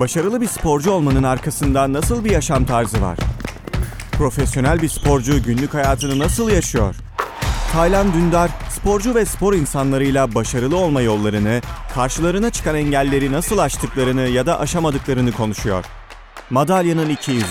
Başarılı bir sporcu olmanın arkasında nasıl bir yaşam tarzı var? Profesyonel bir sporcu günlük hayatını nasıl yaşıyor? Taylan Dündar, sporcu ve spor insanlarıyla başarılı olma yollarını, karşılarına çıkan engelleri nasıl aştıklarını ya da aşamadıklarını konuşuyor. Madalyanın 200.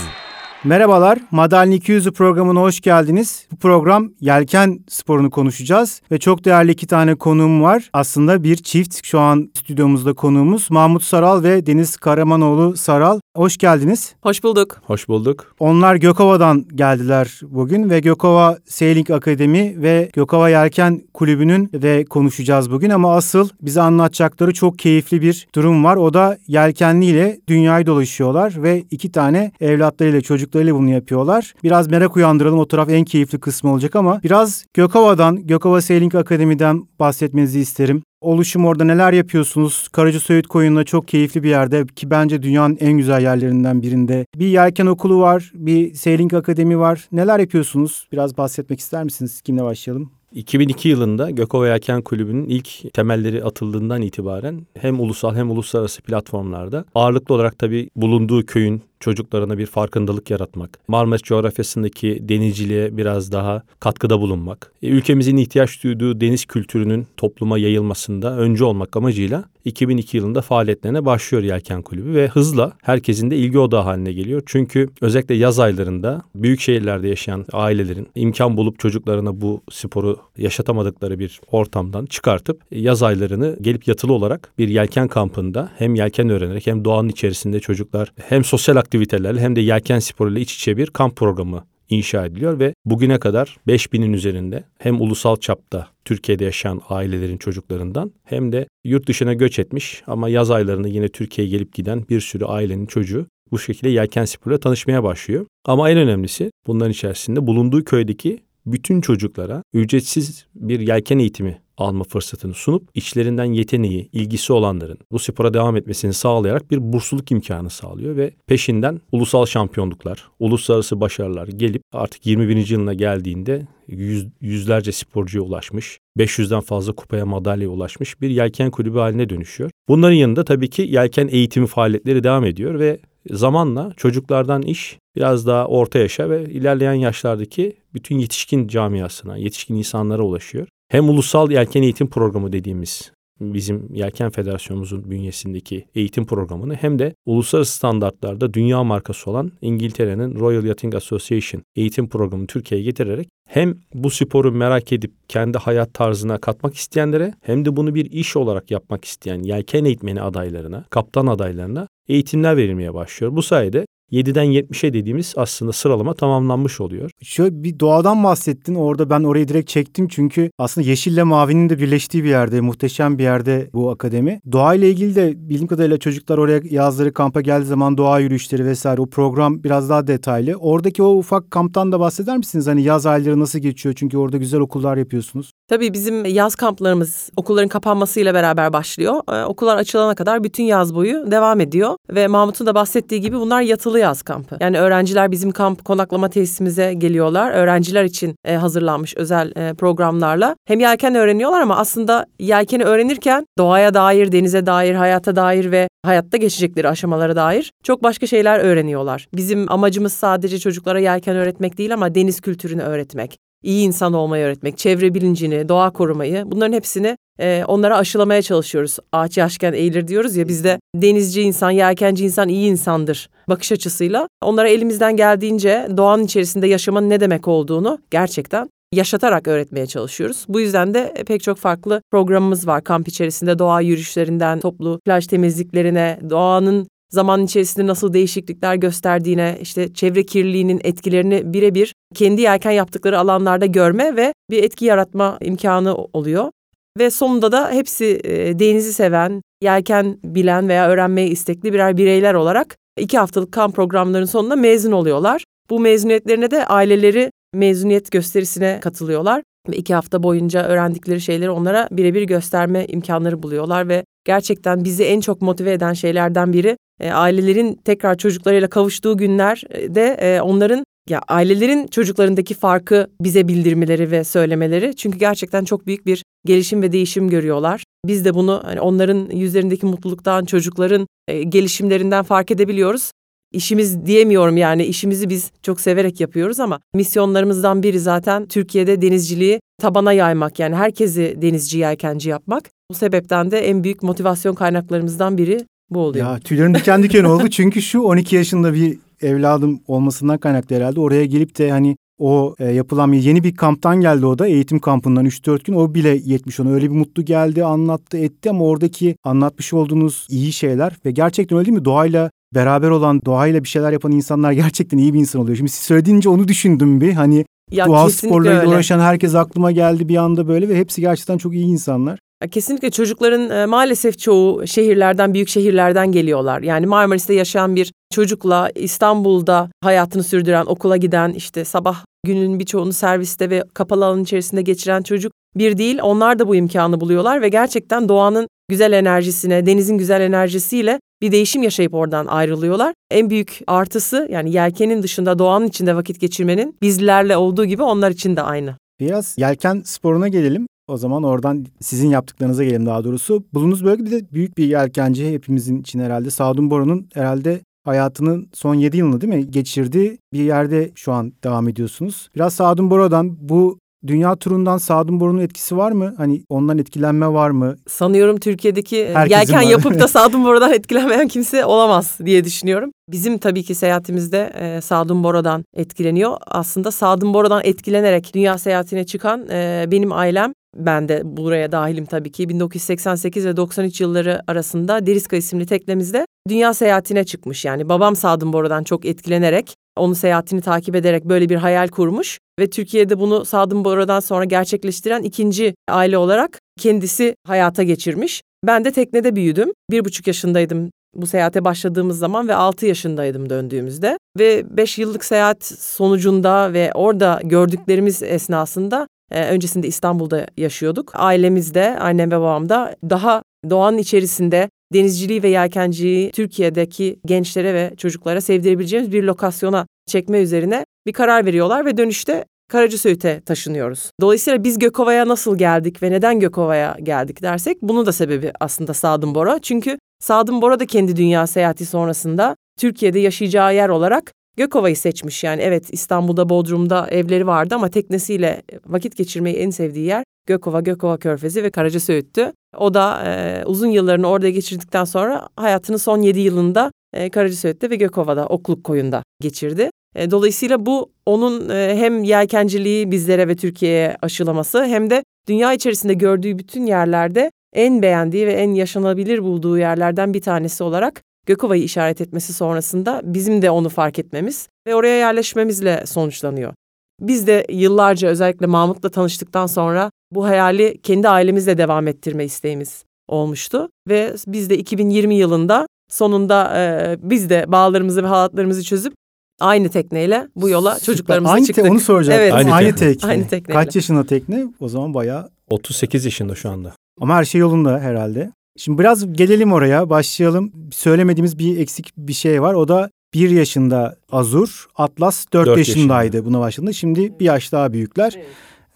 Merhabalar, Madalya 200'ü programına hoş geldiniz. Bu program yelken sporunu konuşacağız ve çok değerli iki tane konuğum var. Aslında bir çift şu an stüdyomuzda konuğumuz Mahmut Saral ve Deniz Karamanoğlu Saral. Hoş geldiniz. Hoş bulduk. Hoş bulduk. Onlar Gökova'dan geldiler bugün ve Gökova Sailing Akademi ve Gökova Yelken Kulübü'nün de konuşacağız bugün ama asıl bize anlatacakları çok keyifli bir durum var. O da yelkenliyle dünyayı dolaşıyorlar ve iki tane evlatlarıyla çocuklarıyla bunu yapıyorlar. Biraz merak uyandıralım o taraf en keyifli kısmı olacak ama biraz Gökova'dan, Gökova Sailing Akademi'den bahsetmenizi isterim. Oluşum orada neler yapıyorsunuz? Karaca Söğüt Koyun'da çok keyifli bir yerde ki bence dünyanın en güzel yerlerinden birinde. Bir yelken okulu var, bir sailing akademi var. Neler yapıyorsunuz? Biraz bahsetmek ister misiniz? Kimle başlayalım? 2002 yılında Gökova Yelken Kulübü'nün ilk temelleri atıldığından itibaren hem ulusal hem uluslararası platformlarda ağırlıklı olarak tabii bulunduğu köyün çocuklarına bir farkındalık yaratmak, Marmaris coğrafyasındaki denizciliğe biraz daha katkıda bulunmak, e, ülkemizin ihtiyaç duyduğu deniz kültürünün topluma yayılmasında öncü olmak amacıyla 2002 yılında faaliyetlerine başlıyor Yelken Kulübü ve hızla herkesin de ilgi odağı haline geliyor. Çünkü özellikle yaz aylarında büyük şehirlerde yaşayan ailelerin imkan bulup çocuklarına bu sporu yaşatamadıkları bir ortamdan çıkartıp yaz aylarını gelip yatılı olarak bir yelken kampında hem yelken öğrenerek hem doğanın içerisinde çocuklar hem sosyal aktivitelerle hem de yelken sporuyla iç içe bir kamp programı inşa ediliyor ve bugüne kadar 5000'in üzerinde hem ulusal çapta Türkiye'de yaşayan ailelerin çocuklarından hem de yurt dışına göç etmiş ama yaz aylarında yine Türkiye'ye gelip giden bir sürü ailenin çocuğu bu şekilde yelken sporuyla tanışmaya başlıyor. Ama en önemlisi bunların içerisinde bulunduğu köydeki bütün çocuklara ücretsiz bir yelken eğitimi alma fırsatını sunup içlerinden yeteneği, ilgisi olanların bu spora devam etmesini sağlayarak bir bursluluk imkanı sağlıyor ve peşinden ulusal şampiyonluklar, uluslararası başarılar gelip artık 21. yılına geldiğinde yüz, yüzlerce sporcuya ulaşmış, 500'den fazla kupaya madalyaya ulaşmış bir yelken kulübü haline dönüşüyor. Bunların yanında tabii ki yelken eğitimi faaliyetleri devam ediyor ve zamanla çocuklardan iş biraz daha orta yaşa ve ilerleyen yaşlardaki bütün yetişkin camiasına, yetişkin insanlara ulaşıyor. Hem ulusal yelken eğitim programı dediğimiz bizim Yelken Federasyonumuzun bünyesindeki eğitim programını hem de uluslararası standartlarda dünya markası olan İngiltere'nin Royal Yachting Association eğitim programını Türkiye'ye getirerek hem bu sporu merak edip kendi hayat tarzına katmak isteyenlere hem de bunu bir iş olarak yapmak isteyen yelken eğitmeni adaylarına, kaptan adaylarına eğitimler verilmeye başlıyor. Bu sayede 7'den 70'e dediğimiz aslında sıralama tamamlanmış oluyor. Şöyle bir doğadan bahsettin. Orada ben orayı direkt çektim çünkü aslında yeşille mavinin de birleştiği bir yerde, muhteşem bir yerde bu akademi. Doğayla ilgili de bildiğim kadarıyla çocuklar oraya yazları kampa geldiği zaman doğa yürüyüşleri vesaire o program biraz daha detaylı. Oradaki o ufak kamptan da bahseder misiniz? Hani yaz ayları nasıl geçiyor? Çünkü orada güzel okullar yapıyorsunuz. Tabii bizim yaz kamplarımız okulların kapanmasıyla beraber başlıyor. Ee, okullar açılana kadar bütün yaz boyu devam ediyor. Ve Mahmut'un da bahsettiği gibi bunlar yatılı yaz kampı. Yani öğrenciler bizim kamp konaklama tesisimize geliyorlar. Öğrenciler için e, hazırlanmış özel e, programlarla. Hem yelken öğreniyorlar ama aslında yelkeni öğrenirken doğaya dair, denize dair, hayata dair ve hayatta geçecekleri aşamalara dair çok başka şeyler öğreniyorlar. Bizim amacımız sadece çocuklara yelken öğretmek değil ama deniz kültürünü öğretmek iyi insan olmayı öğretmek, çevre bilincini, doğa korumayı bunların hepsini e, onlara aşılamaya çalışıyoruz. Ağaç yaşken eğilir diyoruz ya bizde denizci insan, yelkenci insan iyi insandır bakış açısıyla. Onlara elimizden geldiğince doğanın içerisinde yaşamanın ne demek olduğunu gerçekten yaşatarak öğretmeye çalışıyoruz. Bu yüzden de pek çok farklı programımız var kamp içerisinde doğa yürüyüşlerinden toplu plaj temizliklerine, doğanın zaman içerisinde nasıl değişiklikler gösterdiğine, işte çevre kirliliğinin etkilerini birebir kendi yelken yaptıkları alanlarda görme ve bir etki yaratma imkanı oluyor. Ve sonunda da hepsi e, denizi seven, yelken bilen veya öğrenmeye istekli birer bireyler olarak iki haftalık kamp programlarının sonunda mezun oluyorlar. Bu mezuniyetlerine de aileleri mezuniyet gösterisine katılıyorlar ve iki hafta boyunca öğrendikleri şeyleri onlara birebir gösterme imkanları buluyorlar ve gerçekten bizi en çok motive eden şeylerden biri e, ailelerin tekrar çocuklarıyla kavuştuğu günlerde e, onların ya ailelerin çocuklarındaki farkı bize bildirmeleri ve söylemeleri çünkü gerçekten çok büyük bir gelişim ve değişim görüyorlar. Biz de bunu hani onların yüzlerindeki mutluluktan, çocukların e, gelişimlerinden fark edebiliyoruz. İşimiz diyemiyorum yani işimizi biz çok severek yapıyoruz ama misyonlarımızdan biri zaten Türkiye'de denizciliği tabana yaymak yani herkesi denizci yelkenci yapmak. Bu sebepten de en büyük motivasyon kaynaklarımızdan biri bu oluyor. Ya tüylerim diken diken oldu çünkü şu 12 yaşında bir evladım olmasından kaynaklı herhalde. Oraya gelip de hani o e, yapılan bir yeni bir kamptan geldi o da eğitim kampından 3-4 gün o bile yetmiş ona öyle bir mutlu geldi anlattı etti ama oradaki anlatmış olduğunuz iyi şeyler ve gerçekten öyle değil mi doğayla beraber olan doğayla bir şeyler yapan insanlar gerçekten iyi bir insan oluyor. Şimdi siz söylediğince onu düşündüm bir hani ya doğal sporlarıyla uğraşan herkes aklıma geldi bir anda böyle ve hepsi gerçekten çok iyi insanlar. Kesinlikle çocukların e, maalesef çoğu şehirlerden, büyük şehirlerden geliyorlar. Yani Marmaris'te yaşayan bir çocukla İstanbul'da hayatını sürdüren, okula giden, işte sabah günün birçoğunu serviste ve kapalı alan içerisinde geçiren çocuk bir değil. Onlar da bu imkanı buluyorlar ve gerçekten doğanın güzel enerjisine, denizin güzel enerjisiyle bir değişim yaşayıp oradan ayrılıyorlar. En büyük artısı yani yelkenin dışında doğanın içinde vakit geçirmenin bizlerle olduğu gibi onlar için de aynı. Biraz yelken sporuna gelelim. O zaman oradan sizin yaptıklarınıza gelelim daha doğrusu. Bulunduğunuz bölgede büyük bir yelkenci hepimizin için herhalde. Sadun Bora'nın herhalde hayatının son 7 yılını değil mi geçirdiği bir yerde şu an devam ediyorsunuz. Biraz Sadun Bora'dan bu Dünya turundan Sadun Boru'nun etkisi var mı? Hani ondan etkilenme var mı? Sanıyorum Türkiye'deki e, Herkesin yelken var. yapıp da Sadun Boru'dan etkilenmeyen kimse olamaz diye düşünüyorum. Bizim tabii ki seyahatimizde e, Sadun Bora'dan etkileniyor. Aslında Sadun Bora'dan etkilenerek dünya seyahatine çıkan e, benim ailem ben de buraya dahilim tabii ki 1988 ve 93 yılları arasında Deriska isimli teknemizde dünya seyahatine çıkmış. Yani babam Sadun Bora'dan çok etkilenerek onun seyahatini takip ederek böyle bir hayal kurmuş ve Türkiye'de bunu Sadun Bora'dan sonra gerçekleştiren ikinci aile olarak kendisi hayata geçirmiş. Ben de teknede büyüdüm. Bir buçuk yaşındaydım bu seyahate başladığımız zaman ve 6 yaşındaydım döndüğümüzde. Ve 5 yıllık seyahat sonucunda ve orada gördüklerimiz esnasında e, öncesinde İstanbul'da yaşıyorduk. Ailemizde, annem ve babam da daha doğanın içerisinde denizciliği ve yelkenciliği Türkiye'deki gençlere ve çocuklara sevdirebileceğimiz bir lokasyona çekme üzerine bir karar veriyorlar ve dönüşte Karacasöğüt'e taşınıyoruz. Dolayısıyla biz Gökova'ya nasıl geldik ve neden Gökova'ya geldik dersek bunun da sebebi aslında Sadım Bora. Çünkü Sadım Bora da kendi dünya seyahati sonrasında Türkiye'de yaşayacağı yer olarak Gökova'yı seçmiş. Yani evet İstanbul'da Bodrum'da evleri vardı ama teknesiyle vakit geçirmeyi en sevdiği yer Gökova, Gökova Körfezi ve Karaca Söğüt'tü. O da e, uzun yıllarını orada geçirdikten sonra hayatının son yedi yılında e, Karaca Söğüt'te ve Gökova'da, Okluk Koyun'da geçirdi. E, dolayısıyla bu onun e, hem yelkenciliği bizlere ve Türkiye'ye aşılaması hem de dünya içerisinde gördüğü bütün yerlerde en beğendiği ve en yaşanabilir bulduğu yerlerden bir tanesi olarak Gökova'yı işaret etmesi sonrasında bizim de onu fark etmemiz ve oraya yerleşmemizle sonuçlanıyor. Biz de yıllarca özellikle Mahmut'la tanıştıktan sonra bu hayali kendi ailemizle devam ettirme isteğimiz olmuştu. Ve biz de 2020 yılında sonunda e, biz de bağlarımızı ve halatlarımızı çözüp aynı tekneyle bu yola çocuklarımızla aynı çıktık. Te- onu soracağım. Evet. Aynı, aynı tekne. Aynı tekneyle. Kaç yaşında tekne? O zaman bayağı... 38 yaşında şu anda. Ama her şey yolunda herhalde. Şimdi biraz gelelim oraya, başlayalım. Söylemediğimiz bir eksik bir şey var. O da bir yaşında Azur, Atlas dört, dört yaşındaydı yaşında. buna başladığında. Şimdi bir yaş daha büyükler. Evet.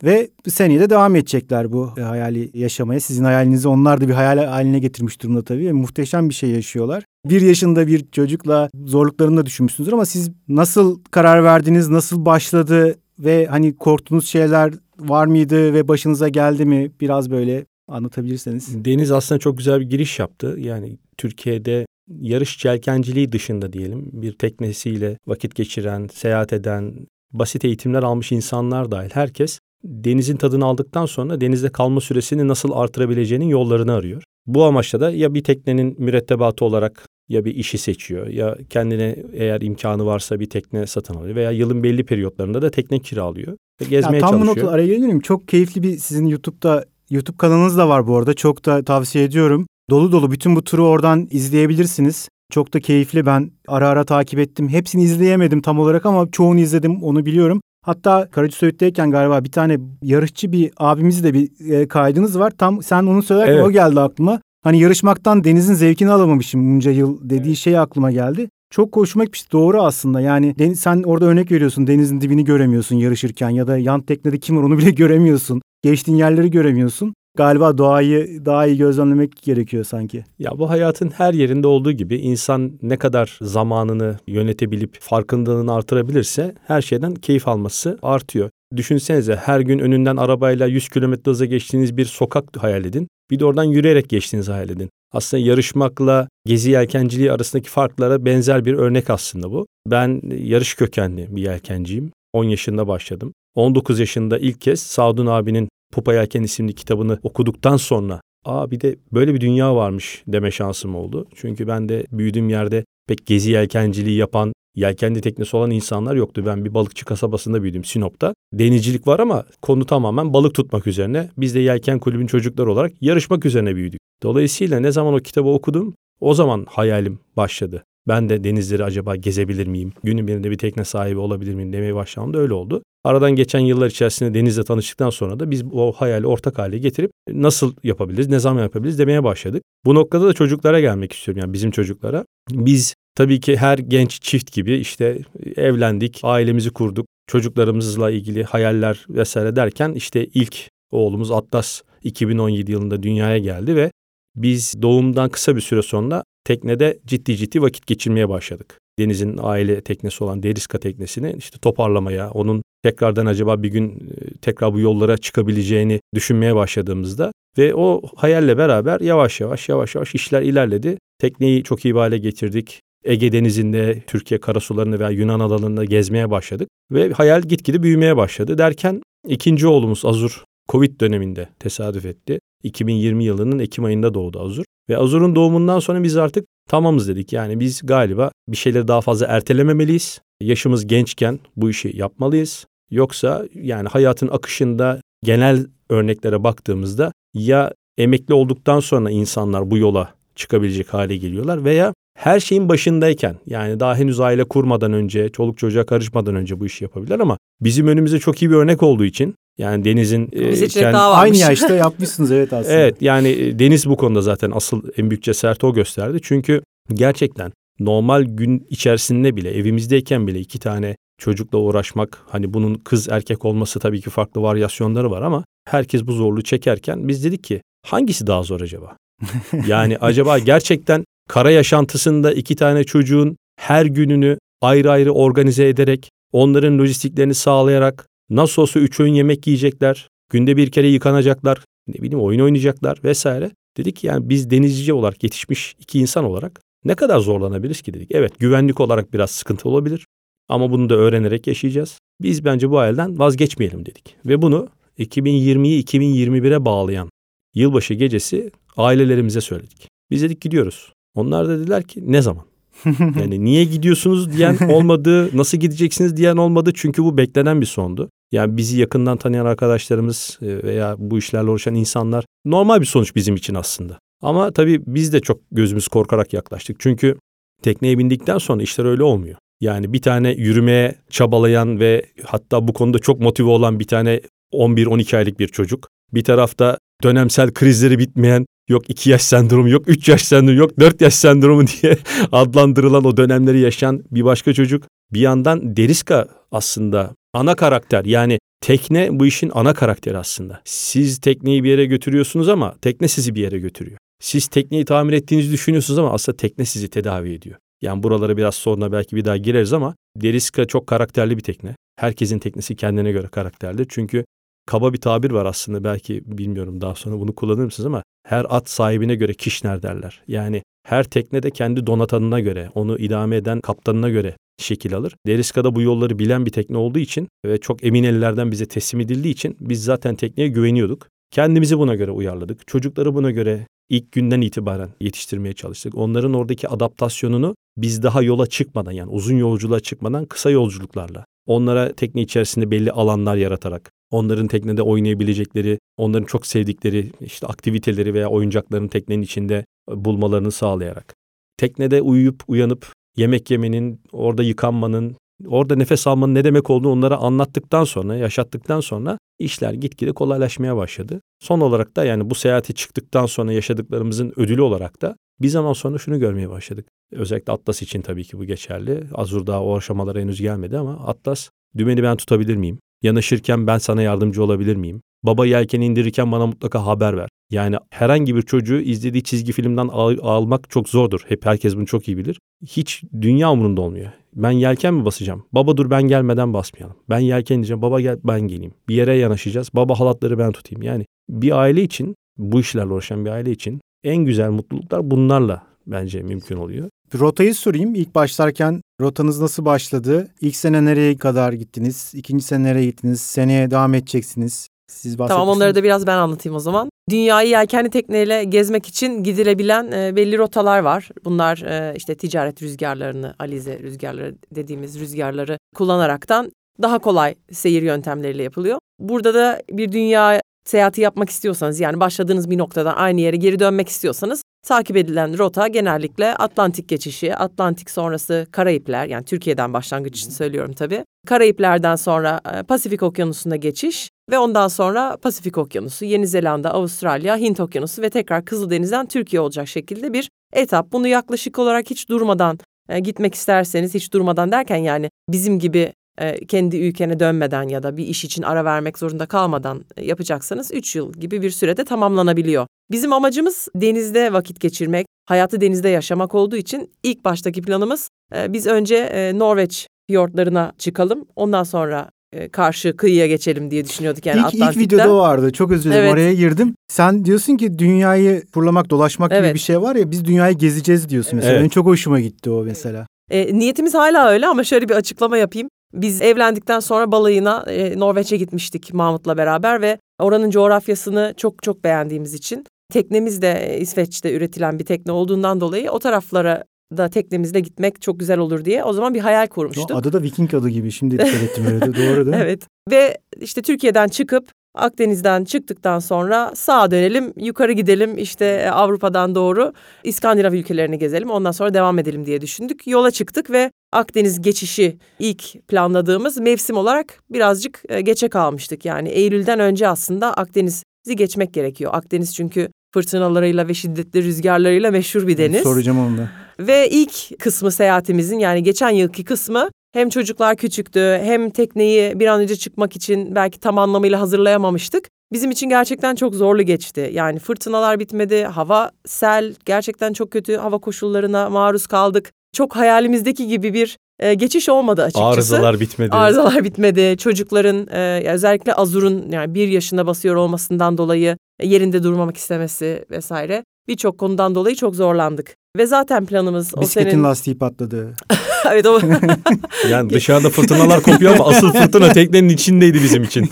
Ve seneye de devam edecekler bu hayali yaşamaya. Sizin hayalinizi onlar da bir hayal haline getirmiş durumda tabii. Ve muhteşem bir şey yaşıyorlar. Bir yaşında bir çocukla zorluklarını da düşünmüşsünüzdür ama siz nasıl karar verdiniz, nasıl başladı ve hani korktuğunuz şeyler var mıydı ve başınıza geldi mi? Biraz böyle anlatabilirseniz. Deniz aslında çok güzel bir giriş yaptı. Yani Türkiye'de yarış çelkenciliği dışında diyelim bir teknesiyle vakit geçiren, seyahat eden, basit eğitimler almış insanlar dahil herkes denizin tadını aldıktan sonra denizde kalma süresini nasıl artırabileceğinin yollarını arıyor. Bu amaçla da ya bir teknenin mürettebatı olarak ya bir işi seçiyor ya kendine eğer imkanı varsa bir tekne satın alıyor veya yılın belli periyotlarında da tekne kiralıyor ve gezmeye ya, tam çalışıyor. Tam bu noktada araya girelim. Çok keyifli bir sizin YouTube'da YouTube kanalınız da var bu arada. Çok da tavsiye ediyorum. Dolu dolu bütün bu turu oradan izleyebilirsiniz. Çok da keyifli. Ben ara ara takip ettim. Hepsini izleyemedim tam olarak ama çoğunu izledim. Onu biliyorum. Hatta Karaca Söğüt'teyken galiba bir tane yarışçı bir abimizle bir e, kaydınız var. Tam sen onu söylerken evet. o geldi aklıma. Hani yarışmaktan denizin zevkini alamamışım bunca yıl dediği evet. şey aklıma geldi. Çok hoşuma gitmiş. Doğru aslında. Yani deniz, sen orada örnek veriyorsun. Denizin dibini göremiyorsun yarışırken ya da yan teknede kim var onu bile göremiyorsun. Geçtiğin yerleri göremiyorsun. galiba doğayı daha iyi gözlemlemek gerekiyor sanki. Ya bu hayatın her yerinde olduğu gibi insan ne kadar zamanını yönetebilip farkındalığını artırabilirse her şeyden keyif alması artıyor. Düşünsenize her gün önünden arabayla 100 km hıza geçtiğiniz bir sokak hayal edin. Bir de oradan yürüyerek geçtiğinizi hayal edin. Aslında yarışmakla gezi yelkenciliği arasındaki farklara benzer bir örnek aslında bu. Ben yarış kökenli bir yelkenciyim. 10 yaşında başladım. 19 yaşında ilk kez Sadun abinin Pupa Yelken isimli kitabını okuduktan sonra aa bir de böyle bir dünya varmış deme şansım oldu. Çünkü ben de büyüdüğüm yerde pek gezi yelkenciliği yapan, yelkenli teknesi olan insanlar yoktu. Ben bir balıkçı kasabasında büyüdüm Sinop'ta. Denizcilik var ama konu tamamen balık tutmak üzerine. Biz de yelken kulübün çocukları olarak yarışmak üzerine büyüdük. Dolayısıyla ne zaman o kitabı okudum o zaman hayalim başladı. Ben de denizleri acaba gezebilir miyim? Günün birinde bir tekne sahibi olabilir miyim demeye başlamam da öyle oldu. Aradan geçen yıllar içerisinde denizle tanıştıktan sonra da biz o hayali ortak hale getirip nasıl yapabiliriz, ne zaman yapabiliriz demeye başladık. Bu noktada da çocuklara gelmek istiyorum yani bizim çocuklara. Biz tabii ki her genç çift gibi işte evlendik, ailemizi kurduk, çocuklarımızla ilgili hayaller vesaire derken işte ilk oğlumuz Atlas 2017 yılında dünyaya geldi ve biz doğumdan kısa bir süre sonra teknede ciddi ciddi vakit geçirmeye başladık. Deniz'in aile teknesi olan Deriska teknesini işte toparlamaya, onun tekrardan acaba bir gün e, tekrar bu yollara çıkabileceğini düşünmeye başladığımızda ve o hayalle beraber yavaş yavaş yavaş yavaş işler ilerledi. Tekneyi çok iyi bir hale getirdik. Ege Denizi'nde, Türkiye karasularını veya Yunan adalarında gezmeye başladık. Ve hayal gitgide büyümeye başladı. Derken ikinci oğlumuz Azur Covid döneminde tesadüf etti. 2020 yılının Ekim ayında doğdu Azur. Ve Azur'un doğumundan sonra biz artık tamamız dedik. Yani biz galiba bir şeyleri daha fazla ertelememeliyiz. Yaşımız gençken bu işi yapmalıyız. Yoksa yani hayatın akışında genel örneklere baktığımızda ya emekli olduktan sonra insanlar bu yola çıkabilecek hale geliyorlar veya her şeyin başındayken yani daha henüz aile kurmadan önce, çoluk çocuğa karışmadan önce bu işi yapabilirler ama bizim önümüzde çok iyi bir örnek olduğu için yani Deniz'in e, kendi, aynı yaşta yapmışsınız evet aslında. Evet yani e, Deniz bu konuda zaten asıl en büyük cesareti o gösterdi. Çünkü gerçekten normal gün içerisinde bile evimizdeyken bile iki tane çocukla uğraşmak hani bunun kız erkek olması tabii ki farklı varyasyonları var ama herkes bu zorluğu çekerken biz dedik ki hangisi daha zor acaba? yani acaba gerçekten kara yaşantısında iki tane çocuğun her gününü ayrı ayrı organize ederek onların lojistiklerini sağlayarak nasıl olsa üç öğün yemek yiyecekler, günde bir kere yıkanacaklar, ne bileyim oyun oynayacaklar vesaire. Dedik yani biz denizci olarak yetişmiş iki insan olarak ne kadar zorlanabiliriz ki dedik. Evet güvenlik olarak biraz sıkıntı olabilir ama bunu da öğrenerek yaşayacağız. Biz bence bu elden vazgeçmeyelim dedik. Ve bunu 2020'yi 2021'e bağlayan yılbaşı gecesi ailelerimize söyledik. Biz dedik gidiyoruz. Onlar da dediler ki ne zaman? yani niye gidiyorsunuz diyen olmadı, nasıl gideceksiniz diyen olmadı çünkü bu beklenen bir sondu. Yani bizi yakından tanıyan arkadaşlarımız e, veya bu işlerle uğraşan insanlar normal bir sonuç bizim için aslında. Ama tabii biz de çok gözümüz korkarak yaklaştık. Çünkü tekneye bindikten sonra işler öyle olmuyor. Yani bir tane yürümeye çabalayan ve hatta bu konuda çok motive olan bir tane 11-12 aylık bir çocuk. Bir tarafta dönemsel krizleri bitmeyen yok 2 yaş sendromu, yok 3 yaş sendromu, yok 4 yaş sendromu diye adlandırılan o dönemleri yaşayan bir başka çocuk. Bir yandan Deriska aslında ana karakter yani tekne bu işin ana karakteri aslında. Siz tekneyi bir yere götürüyorsunuz ama tekne sizi bir yere götürüyor. Siz tekneyi tamir ettiğinizi düşünüyorsunuz ama aslında tekne sizi tedavi ediyor. Yani buralara biraz sonra belki bir daha gireriz ama Deriska çok karakterli bir tekne. Herkesin teknesi kendine göre karakterli. Çünkü kaba bir tabir var aslında belki bilmiyorum daha sonra bunu kullanır mısınız ama her at sahibine göre kişner derler. Yani her tekne de kendi donatanına göre, onu idame eden kaptanına göre şekil alır. Deriska'da bu yolları bilen bir tekne olduğu için ve çok emin ellerden bize teslim edildiği için biz zaten tekneye güveniyorduk. Kendimizi buna göre uyarladık. Çocukları buna göre ilk günden itibaren yetiştirmeye çalıştık. Onların oradaki adaptasyonunu biz daha yola çıkmadan yani uzun yolculuğa çıkmadan kısa yolculuklarla onlara tekne içerisinde belli alanlar yaratarak onların teknede oynayabilecekleri, onların çok sevdikleri işte aktiviteleri veya oyuncakların teknenin içinde bulmalarını sağlayarak teknede uyuyup uyanıp yemek yemenin, orada yıkanmanın, orada nefes almanın ne demek olduğunu onlara anlattıktan sonra, yaşattıktan sonra işler gitgide kolaylaşmaya başladı. Son olarak da yani bu seyahate çıktıktan sonra yaşadıklarımızın ödülü olarak da bir zaman sonra şunu görmeye başladık. Özellikle Atlas için tabii ki bu geçerli. Azur daha o aşamalara henüz gelmedi ama Atlas dümeni ben tutabilir miyim? Yanaşırken ben sana yardımcı olabilir miyim? Baba yelkeni indirirken bana mutlaka haber ver. Yani herhangi bir çocuğu izlediği çizgi filmden al- almak çok zordur. Hep herkes bunu çok iyi bilir. Hiç dünya umurunda olmuyor. Ben yelken mi basacağım? Baba dur ben gelmeden basmayalım. Ben yelken ineceğim. Baba gel ben geleyim. Bir yere yanaşacağız. Baba halatları ben tutayım. Yani bir aile için bu işlerle uğraşan bir aile için en güzel mutluluklar bunlarla bence mümkün oluyor. Rotayı sorayım. İlk başlarken rotanız nasıl başladı? İlk sene nereye kadar gittiniz? İkinci sene nereye gittiniz? Seneye devam edeceksiniz. Siz Tamam onları da biraz ben anlatayım o zaman. Dünyayı yelkenli tekneyle gezmek için gidilebilen e, belli rotalar var. Bunlar e, işte ticaret rüzgarlarını, alize rüzgarları dediğimiz rüzgarları kullanaraktan daha kolay seyir yöntemleriyle yapılıyor. Burada da bir dünya seyahati yapmak istiyorsanız yani başladığınız bir noktadan aynı yere geri dönmek istiyorsanız takip edilen rota genellikle Atlantik geçişi, Atlantik sonrası Karayipler yani Türkiye'den başlangıç için söylüyorum tabii. Karayiplerden sonra Pasifik Okyanusu'na geçiş ve ondan sonra Pasifik Okyanusu, Yeni Zelanda, Avustralya, Hint Okyanusu ve tekrar Kızıldeniz'den Türkiye olacak şekilde bir etap. Bunu yaklaşık olarak hiç durmadan e, gitmek isterseniz hiç durmadan derken yani bizim gibi e, kendi ülkene dönmeden ya da bir iş için ara vermek zorunda kalmadan e, yapacaksanız 3 yıl gibi bir sürede tamamlanabiliyor. Bizim amacımız denizde vakit geçirmek, hayatı denizde yaşamak olduğu için ilk baştaki planımız e, biz önce e, Norveç fiyortlarına çıkalım. Ondan sonra karşı kıyıya geçelim diye düşünüyorduk yani ilk, ilk Atlantik'ten. videoda vardı. Çok özür dilerim Evet. oraya girdim. Sen diyorsun ki dünyayı fırlamak, dolaşmak gibi Evet. bir şey var ya biz dünyayı gezeceğiz diyorsun mesela. Evet. Benim çok hoşuma gitti o mesela. E, niyetimiz hala öyle ama şöyle bir açıklama yapayım. Biz evlendikten sonra balayına e, Norveç'e gitmiştik Mahmut'la beraber ve oranın coğrafyasını çok çok beğendiğimiz için teknemiz de e, İsveç'te üretilen bir tekne olduğundan dolayı o taraflara da teknemizle gitmek çok güzel olur diye o zaman bir hayal kurmuştuk. adı da Viking adı gibi. Şimdi dikkat ettim öyle de. Doğru değil mi? Evet ve işte Türkiye'den çıkıp Akdeniz'den çıktıktan sonra sağa dönelim, yukarı gidelim işte e, Avrupa'dan doğru İskandinav ülkelerini gezelim. Ondan sonra devam edelim diye düşündük. Yola çıktık ve Akdeniz geçişi ilk planladığımız mevsim olarak birazcık e, geçe kalmıştık. Yani Eylül'den önce aslında Akdeniz'i geçmek gerekiyor. Akdeniz çünkü fırtınalarıyla ve şiddetli rüzgarlarıyla meşhur bir deniz. Soracağım onu da. Ve ilk kısmı seyahatimizin yani geçen yılki kısmı hem çocuklar küçüktü hem tekneyi bir an önce çıkmak için belki tam anlamıyla hazırlayamamıştık. Bizim için gerçekten çok zorlu geçti. Yani fırtınalar bitmedi, hava sel, gerçekten çok kötü hava koşullarına maruz kaldık. Çok hayalimizdeki gibi bir e, geçiş olmadı açıkçası. Arızalar bitmedi. Arızalar bitmedi. Çocukların e, özellikle Azur'un yani bir yaşında basıyor olmasından dolayı e, yerinde durmamak istemesi vesaire birçok konudan dolayı çok zorlandık. Ve zaten planımız o Bisikletin senin... lastiği patladı. evet o... Yani dışarıda fırtınalar kopuyor ama asıl fırtına teknenin içindeydi bizim için.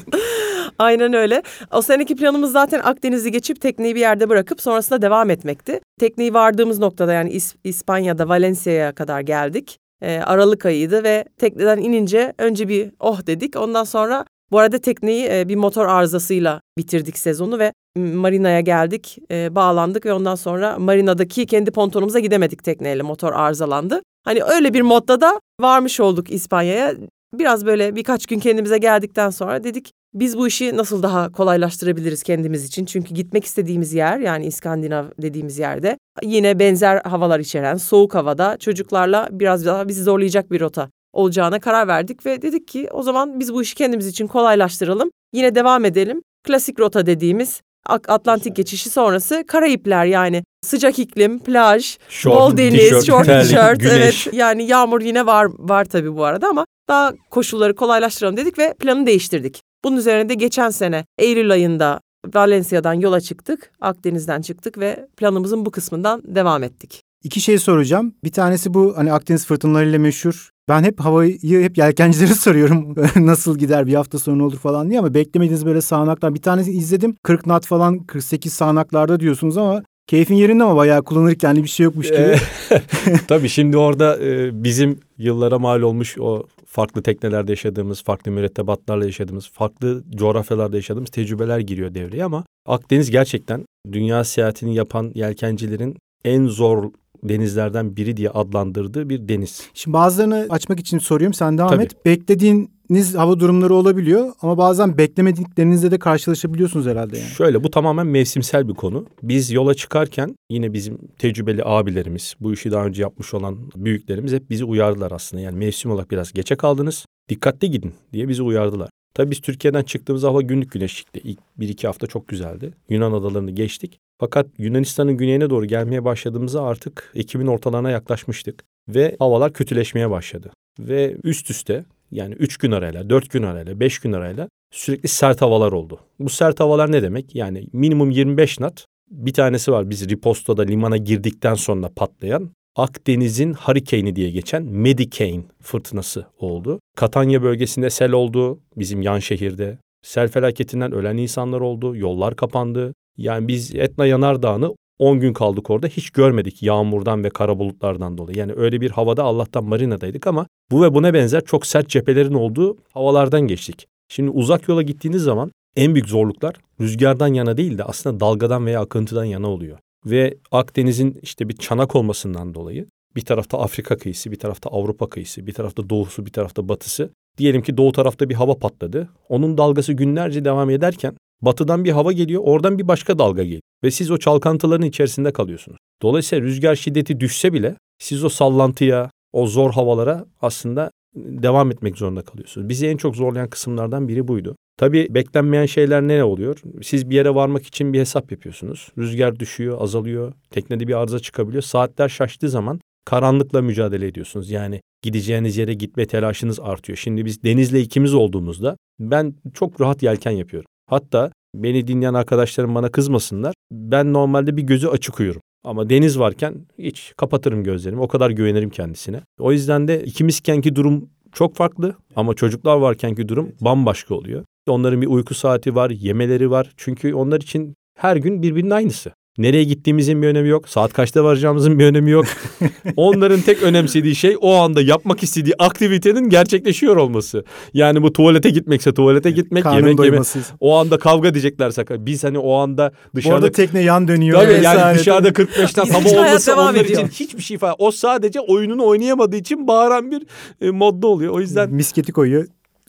Aynen öyle. O seneki planımız zaten Akdeniz'i geçip tekneyi bir yerde bırakıp sonrasında devam etmekti. Tekneyi vardığımız noktada yani İs- İspanya'da Valencia'ya kadar geldik. Ee, Aralık ayıydı ve tekneden inince önce bir oh dedik. Ondan sonra bu arada tekneyi bir motor arızasıyla bitirdik sezonu ve marinaya geldik, bağlandık ve ondan sonra marinadaki kendi pontonumuza gidemedik tekneyle motor arızalandı. Hani öyle bir modda da varmış olduk İspanya'ya. Biraz böyle birkaç gün kendimize geldikten sonra dedik biz bu işi nasıl daha kolaylaştırabiliriz kendimiz için? Çünkü gitmek istediğimiz yer yani İskandinav dediğimiz yerde yine benzer havalar içeren soğuk havada çocuklarla biraz daha bizi zorlayacak bir rota olacağına karar verdik ve dedik ki o zaman biz bu işi kendimiz için kolaylaştıralım. Yine devam edelim. Klasik rota dediğimiz Ak- Atlantik geçişi sonrası Karayipler yani sıcak iklim, plaj, Şort, bol deniz, tişört, short terlik, tişört. Evet yani yağmur yine var var tabii bu arada ama daha koşulları kolaylaştıralım dedik ve planı değiştirdik. Bunun üzerine de geçen sene Eylül ayında Valencia'dan yola çıktık, Akdeniz'den çıktık ve planımızın bu kısmından devam ettik. İki şey soracağım. Bir tanesi bu hani Akdeniz fırtınalarıyla meşhur. Ben hep havayı hep yelkencilere soruyorum. Nasıl gider bir hafta sonu olur falan diye ama beklemediğiniz böyle sağanaklar. Bir tanesi izledim. 40 knot falan 48 sağanaklarda diyorsunuz ama keyfin yerinde ama bayağı kullanırken bir şey yokmuş gibi. Tabii şimdi orada e, bizim yıllara mal olmuş o farklı teknelerde yaşadığımız, farklı mürettebatlarla yaşadığımız, farklı coğrafyalarda yaşadığımız tecrübeler giriyor devreye ama Akdeniz gerçekten dünya seyahatini yapan yelkencilerin en zor denizlerden biri diye adlandırdığı bir deniz. Şimdi bazılarını açmak için soruyorum. Sen devam Tabii. et. Beklediğiniz hava durumları olabiliyor ama bazen beklemediklerinizle de karşılaşabiliyorsunuz herhalde yani. Şöyle bu tamamen mevsimsel bir konu. Biz yola çıkarken yine bizim tecrübeli abilerimiz, bu işi daha önce yapmış olan büyüklerimiz hep bizi uyardılar aslında. Yani mevsim olarak biraz geçe kaldınız. Dikkatli gidin diye bizi uyardılar. Tabii biz Türkiye'den çıktığımız hava günlük güneşlikti. İlk bir iki hafta çok güzeldi. Yunan adalarını geçtik. Fakat Yunanistan'ın güneyine doğru gelmeye başladığımızda artık Ekim'in ortalarına yaklaşmıştık. Ve havalar kötüleşmeye başladı. Ve üst üste yani 3 gün arayla, 4 gün arayla, 5 gün arayla sürekli sert havalar oldu. Bu sert havalar ne demek? Yani minimum 25 knot. Bir tanesi var biz Riposto'da limana girdikten sonra patlayan. Akdeniz'in Hurricane'i diye geçen Medicane fırtınası oldu. Katanya bölgesinde sel oldu bizim yan şehirde. Sel felaketinden ölen insanlar oldu, yollar kapandı. Yani biz Etna Yanardağı'nı 10 gün kaldık orada hiç görmedik yağmurdan ve kara bulutlardan dolayı. Yani öyle bir havada Allah'tan marinadaydık ama bu ve buna benzer çok sert cephelerin olduğu havalardan geçtik. Şimdi uzak yola gittiğiniz zaman en büyük zorluklar rüzgardan yana değil de aslında dalgadan veya akıntıdan yana oluyor. Ve Akdeniz'in işte bir çanak olmasından dolayı bir tarafta Afrika kıyısı, bir tarafta Avrupa kıyısı, bir tarafta doğusu, bir tarafta batısı. Diyelim ki doğu tarafta bir hava patladı. Onun dalgası günlerce devam ederken batıdan bir hava geliyor, oradan bir başka dalga geliyor. Ve siz o çalkantıların içerisinde kalıyorsunuz. Dolayısıyla rüzgar şiddeti düşse bile siz o sallantıya, o zor havalara aslında devam etmek zorunda kalıyorsunuz. Bizi en çok zorlayan kısımlardan biri buydu. Tabii beklenmeyen şeyler ne oluyor? Siz bir yere varmak için bir hesap yapıyorsunuz. Rüzgar düşüyor, azalıyor. Teknede bir arıza çıkabiliyor. Saatler şaştığı zaman karanlıkla mücadele ediyorsunuz. Yani gideceğiniz yere gitme telaşınız artıyor. Şimdi biz denizle ikimiz olduğumuzda ben çok rahat yelken yapıyorum. Hatta beni dinleyen arkadaşlarım bana kızmasınlar. Ben normalde bir gözü açık uyurum. Ama deniz varken hiç kapatırım gözlerimi. O kadar güvenirim kendisine. O yüzden de ikimizkenki durum çok farklı ama çocuklar varkenki durum bambaşka oluyor. Onların bir uyku saati var, yemeleri var. Çünkü onlar için her gün birbirinin aynısı. Nereye gittiğimizin bir önemi yok. Saat kaçta varacağımızın bir önemi yok. Onların tek önemsediği şey o anda yapmak istediği aktivitenin gerçekleşiyor olması. Yani bu tuvalete gitmekse tuvalete gitmek, Karnın yemek yemek. O anda kavga diyeceklerse biz hani o anda Bu dışarıda arada tekne yan dönüyor. Tabii vesaire. yani dışarıda 45'ten Bizim hava için hayat olması devam onlar ediyor. için hiçbir şey falan. O sadece oyununu oynayamadığı için bağıran bir e, modda oluyor. O yüzden misketi koyuyor.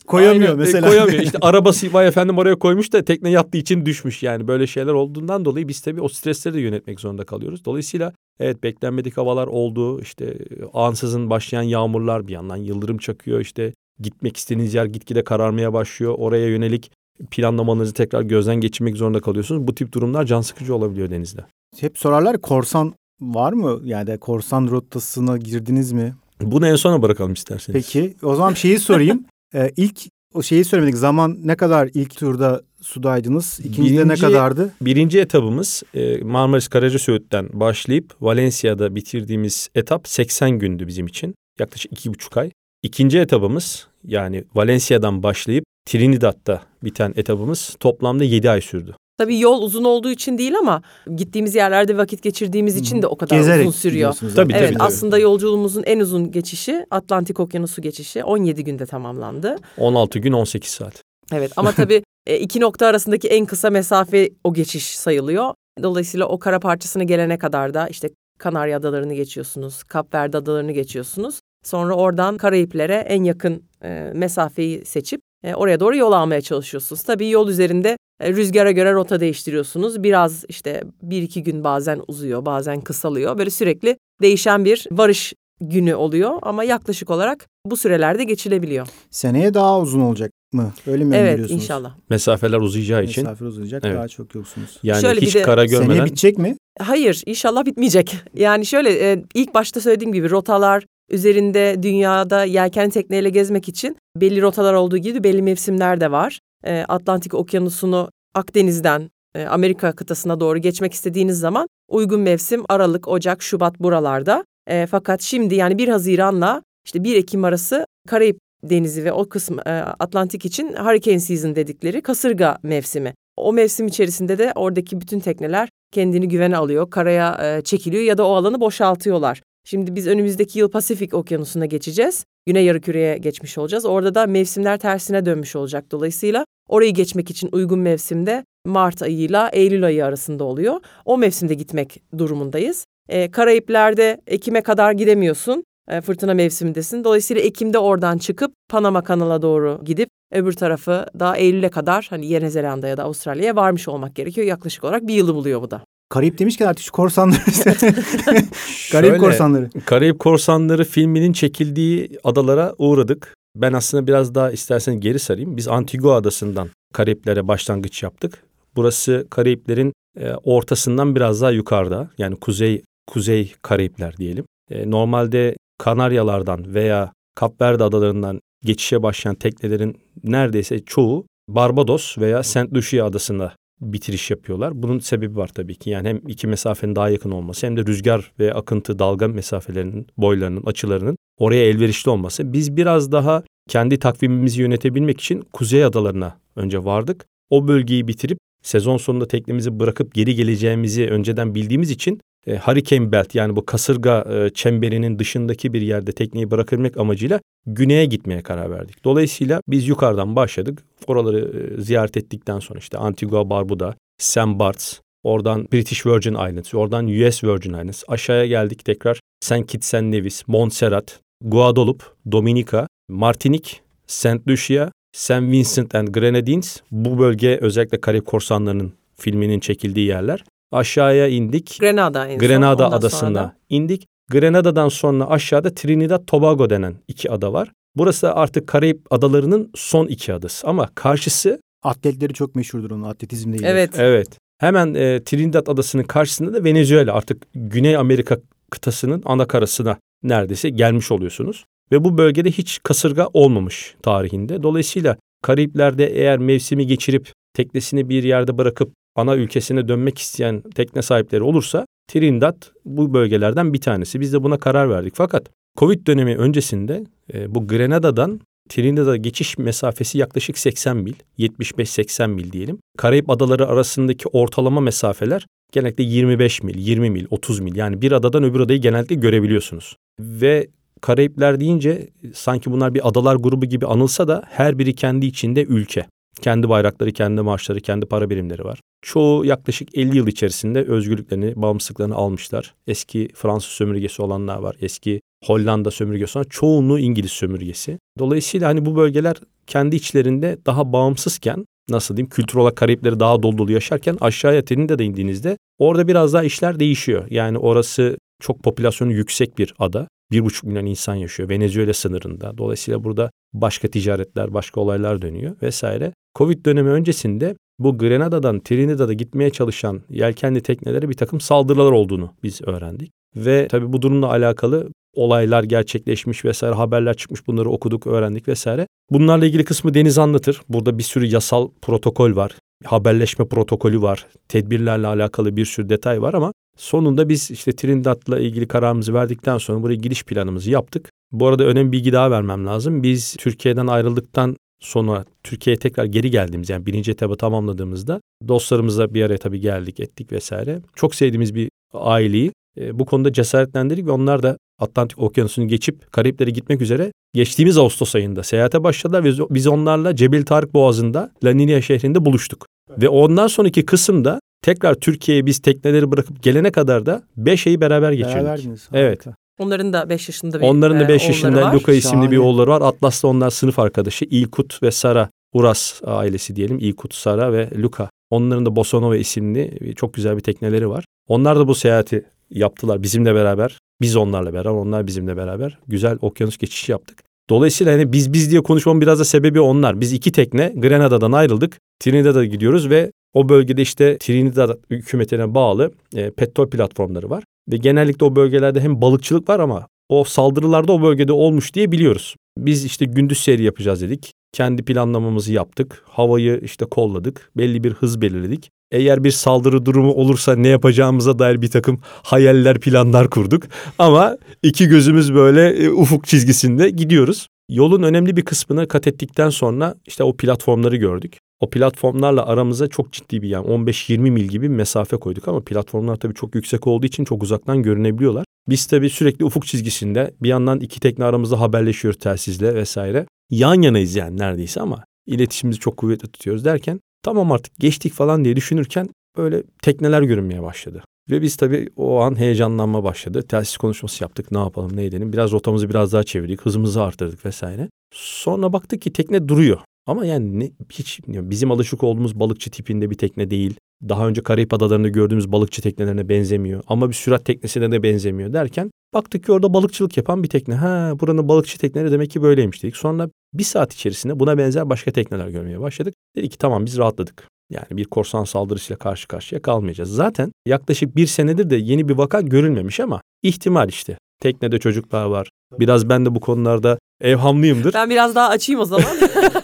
Koyamıyor Aynen, e, mesela. koyamıyor. İşte arabası vay efendim oraya koymuş da tekne yattığı için düşmüş. Yani böyle şeyler olduğundan dolayı biz tabii o stresleri de yönetmek zorunda kalıyoruz. Dolayısıyla evet beklenmedik havalar oldu. İşte e, ansızın başlayan yağmurlar bir yandan yıldırım çakıyor. İşte gitmek istediğiniz yer gitgide kararmaya başlıyor. Oraya yönelik planlamalarınızı tekrar gözden geçirmek zorunda kalıyorsunuz. Bu tip durumlar can sıkıcı olabiliyor denizde. Hep sorarlar korsan var mı? Yani korsan rotasına girdiniz mi? Bunu en sona bırakalım isterseniz. Peki o zaman şeyi sorayım. ee, ilk o şeyi söylemedik. Zaman ne kadar ilk turda sudaydınız? İkincide ne Birinci- kadardı? Birinci etabımız e, Marmaris Karacasöğüt'ten başlayıp Valencia'da bitirdiğimiz etap 80 gündü bizim için. Yaklaşık iki buçuk ay. İkinci etabımız yani Valencia'dan başlayıp Trinidad'da biten etabımız toplamda 7 ay sürdü. Tabii yol uzun olduğu için değil ama gittiğimiz yerlerde vakit geçirdiğimiz için de o kadar Gezerek uzun sürüyor. Tabii, zaten. Evet tabii. aslında yolculuğumuzun en uzun geçişi Atlantik Okyanusu geçişi 17 günde tamamlandı. 16 gün 18 saat. Evet ama tabii e, iki nokta arasındaki en kısa mesafe o geçiş sayılıyor. Dolayısıyla o kara parçasına gelene kadar da işte Kanarya Adalarını geçiyorsunuz, Kapverde Adalarını geçiyorsunuz. Sonra oradan Karayiplere en yakın e, mesafeyi seçip e, oraya doğru yol almaya çalışıyorsunuz. Tabii yol üzerinde e, rüzgara göre rota değiştiriyorsunuz. Biraz işte bir iki gün bazen uzuyor, bazen kısalıyor. Böyle sürekli değişen bir varış günü oluyor ama yaklaşık olarak bu sürelerde geçilebiliyor. Seneye daha uzun olacak mı? Öyle mi Evet öngörüyorsunuz? inşallah. Mesafeler uzayacağı için Mesafe uzayacak Evet. daha çok yoksunuz. yani Şöyle bir hiç de kara Seneye görmeden bitecek mi? Hayır, inşallah bitmeyecek. Yani şöyle e, ilk başta söylediğim gibi rotalar üzerinde dünyada yelken tekneyle gezmek için belli rotalar olduğu gibi belli mevsimler de var. E, Atlantik Okyanusu'nu Akdeniz'den e, Amerika kıtasına doğru geçmek istediğiniz zaman uygun mevsim Aralık, Ocak, Şubat buralarda. E, fakat şimdi yani 1 Haziran'la işte 1 Ekim arası Karayip Denizi ve o kısım e, Atlantik için Hurricane Season dedikleri kasırga mevsimi. O mevsim içerisinde de oradaki bütün tekneler kendini güvene alıyor, karaya e, çekiliyor ya da o alanı boşaltıyorlar. Şimdi biz önümüzdeki yıl Pasifik Okyanusu'na geçeceğiz. Güney Yarıküre'ye geçmiş olacağız. Orada da mevsimler tersine dönmüş olacak. Dolayısıyla orayı geçmek için uygun mevsimde Mart ayıyla Eylül ayı arasında oluyor. O mevsimde gitmek durumundayız. E, Karayipler'de Ekim'e kadar gidemiyorsun. E, fırtına mevsimindesin. Dolayısıyla Ekim'de oradan çıkıp Panama kanala doğru gidip öbür tarafı daha Eylül'e kadar hani Yeni Zelanda ya da Avustralya'ya varmış olmak gerekiyor. Yaklaşık olarak bir yılı buluyor bu da. Karayip demişken artık şu korsanları. Karayip korsanları. Karayip Korsanları filminin çekildiği adalara uğradık. Ben aslında biraz daha istersen geri sarayım. Biz Antigua adasından Karayiplere başlangıç yaptık. Burası Karayiplerin e, ortasından biraz daha yukarıda. Yani kuzey kuzey Karayipler diyelim. E, normalde Kanaryalardan veya Kapverde adalarından geçişe başlayan teknelerin neredeyse çoğu Barbados veya Saint Lucia adasında bitiriş yapıyorlar. Bunun sebebi var tabii ki. Yani hem iki mesafenin daha yakın olması hem de rüzgar ve akıntı dalga mesafelerinin, boylarının, açılarının oraya elverişli olması. Biz biraz daha kendi takvimimizi yönetebilmek için kuzey adalarına önce vardık. O bölgeyi bitirip sezon sonunda teknemizi bırakıp geri geleceğimizi önceden bildiğimiz için e, Hurricane Belt yani bu kasırga e, çemberinin dışındaki bir yerde tekneyi bırakabilmek amacıyla güneye gitmeye karar verdik. Dolayısıyla biz yukarıdan başladık. Oraları e, ziyaret ettikten sonra işte Antigua Barbuda, St. Barts, oradan British Virgin Islands, oradan US Virgin Islands, aşağıya geldik tekrar St. Kitts and Nevis, Montserrat, Guadeloupe, Dominica, Martinik, St. Lucia, St. Vincent and Grenadines. Bu bölge özellikle Karayip Korsanları'nın filminin çekildiği yerler. Aşağıya indik. Grenada en son. Grenada Ondan adasına sonra da indik. Grenada'dan sonra aşağıda Trinidad Tobago denen iki ada var. Burası artık Karayip adalarının son iki adası ama karşısı Atletleri çok meşhurdur onun atletizmde. iyidir. Evet. evet hemen e, Trinidad adasının karşısında da Venezuela artık Güney Amerika kıtasının ana karasına neredeyse gelmiş oluyorsunuz. Ve bu bölgede hiç kasırga olmamış tarihinde. Dolayısıyla Karayipler'de eğer mevsimi geçirip teknesini bir yerde bırakıp ana ülkesine dönmek isteyen tekne sahipleri olursa Trinidad bu bölgelerden bir tanesi. Biz de buna karar verdik. Fakat Covid dönemi öncesinde e, bu Grenada'dan Trinidad'a geçiş mesafesi yaklaşık 80 mil, 75-80 mil diyelim. Karayip adaları arasındaki ortalama mesafeler genellikle 25 mil, 20 mil, 30 mil. Yani bir adadan öbür adayı genellikle görebiliyorsunuz. Ve Karayipler deyince sanki bunlar bir adalar grubu gibi anılsa da her biri kendi içinde ülke. Kendi bayrakları, kendi marşları, kendi para birimleri var. Çoğu yaklaşık 50 yıl içerisinde özgürlüklerini, bağımsızlıklarını almışlar. Eski Fransız sömürgesi olanlar var, eski Hollanda sömürgesi olan çoğunluğu İngiliz sömürgesi. Dolayısıyla hani bu bölgeler kendi içlerinde daha bağımsızken nasıl diyeyim kültür olarak Karayipleri daha dolu dolu yaşarken aşağıya Trinidad'a indiğinizde orada biraz daha işler değişiyor. Yani orası çok popülasyonu yüksek bir ada. Bir buçuk milyon insan yaşıyor Venezuela sınırında. Dolayısıyla burada başka ticaretler, başka olaylar dönüyor vesaire. Covid dönemi öncesinde bu Grenada'dan Trinidad'a gitmeye çalışan yelkenli teknelere bir takım saldırılar olduğunu biz öğrendik. Ve tabii bu durumla alakalı olaylar gerçekleşmiş vesaire haberler çıkmış bunları okuduk öğrendik vesaire. Bunlarla ilgili kısmı Deniz anlatır. Burada bir sürü yasal protokol var. Haberleşme protokolü var. Tedbirlerle alakalı bir sürü detay var ama sonunda biz işte Trinidad'la ilgili kararımızı verdikten sonra buraya gidiş planımızı yaptık. Bu arada önemli bilgi daha vermem lazım. Biz Türkiye'den ayrıldıktan sonra Türkiye'ye tekrar geri geldiğimiz yani birinci etabı tamamladığımızda dostlarımızla bir araya tabii geldik ettik vesaire. Çok sevdiğimiz bir aileyi e, bu konuda cesaretlendirdik ve onlar da Atlantik Okyanusu'nu geçip Karayiplere gitmek üzere geçtiğimiz Ağustos ayında seyahate başladılar ve biz onlarla Cebel Tarık Boğazı'nda La Niña şehrinde buluştuk. Ve ondan sonraki kısımda tekrar Türkiye'ye biz tekneleri bırakıp gelene kadar da 5 ayı beraber geçirdik. Beraberdiniz. Evet. Onların da 5 yaşında bir Onların da e, 5 oğulları yaşında var. Luka isimli bir Şahane. oğulları var. Atlas'la onlar sınıf arkadaşı. İlkut ve Sara Uras ailesi diyelim. İlkut, Sara ve Luka. Onların da Bosonova isimli çok güzel bir tekneleri var. Onlar da bu seyahati yaptılar bizimle beraber. Biz onlarla beraber, onlar bizimle beraber. Güzel okyanus geçişi yaptık. Dolayısıyla hani biz biz diye konuşmamın biraz da sebebi onlar. Biz iki tekne Grenada'dan ayrıldık. Trinidad'a gidiyoruz ve o bölgede işte Trinidad hükümetine bağlı e, petrol platformları var. Ve genellikle o bölgelerde hem balıkçılık var ama o saldırılarda o bölgede olmuş diye biliyoruz. Biz işte gündüz seyri yapacağız dedik. Kendi planlamamızı yaptık. Havayı işte kolladık. Belli bir hız belirledik. Eğer bir saldırı durumu olursa ne yapacağımıza dair bir takım hayaller, planlar kurduk. Ama iki gözümüz böyle e, ufuk çizgisinde gidiyoruz. Yolun önemli bir kısmını kat ettikten sonra işte o platformları gördük. O platformlarla aramıza çok ciddi bir yani 15-20 mil gibi bir mesafe koyduk ama platformlar tabii çok yüksek olduğu için çok uzaktan görünebiliyorlar. Biz tabii sürekli ufuk çizgisinde bir yandan iki tekne aramızda haberleşiyoruz telsizle vesaire. Yan yanayız yani neredeyse ama iletişimimizi çok kuvvetli tutuyoruz derken tamam artık geçtik falan diye düşünürken böyle tekneler görünmeye başladı. Ve biz tabii o an heyecanlanma başladı. Telsiz konuşması yaptık ne yapalım ne edelim. Biraz rotamızı biraz daha çevirdik hızımızı arttırdık vesaire. Sonra baktık ki tekne duruyor. Ama yani ne, hiç bizim alışık olduğumuz balıkçı tipinde bir tekne değil. Daha önce Karayip Adaları'nda gördüğümüz balıkçı teknelerine benzemiyor. Ama bir sürat teknesine de benzemiyor derken baktık ki orada balıkçılık yapan bir tekne. Ha buranın balıkçı tekneleri demek ki böyleymiş dedik. Sonra Bir saat içerisinde buna benzer başka tekneler görmeye başladık. Dedik ki tamam biz rahatladık. Yani bir korsan saldırısıyla karşı karşıya kalmayacağız. Zaten yaklaşık bir senedir de yeni bir vaka görülmemiş ama ihtimal işte. Teknede çocuklar var. Biraz ben de bu konularda evhamlıyımdır. Ben biraz daha açayım o zaman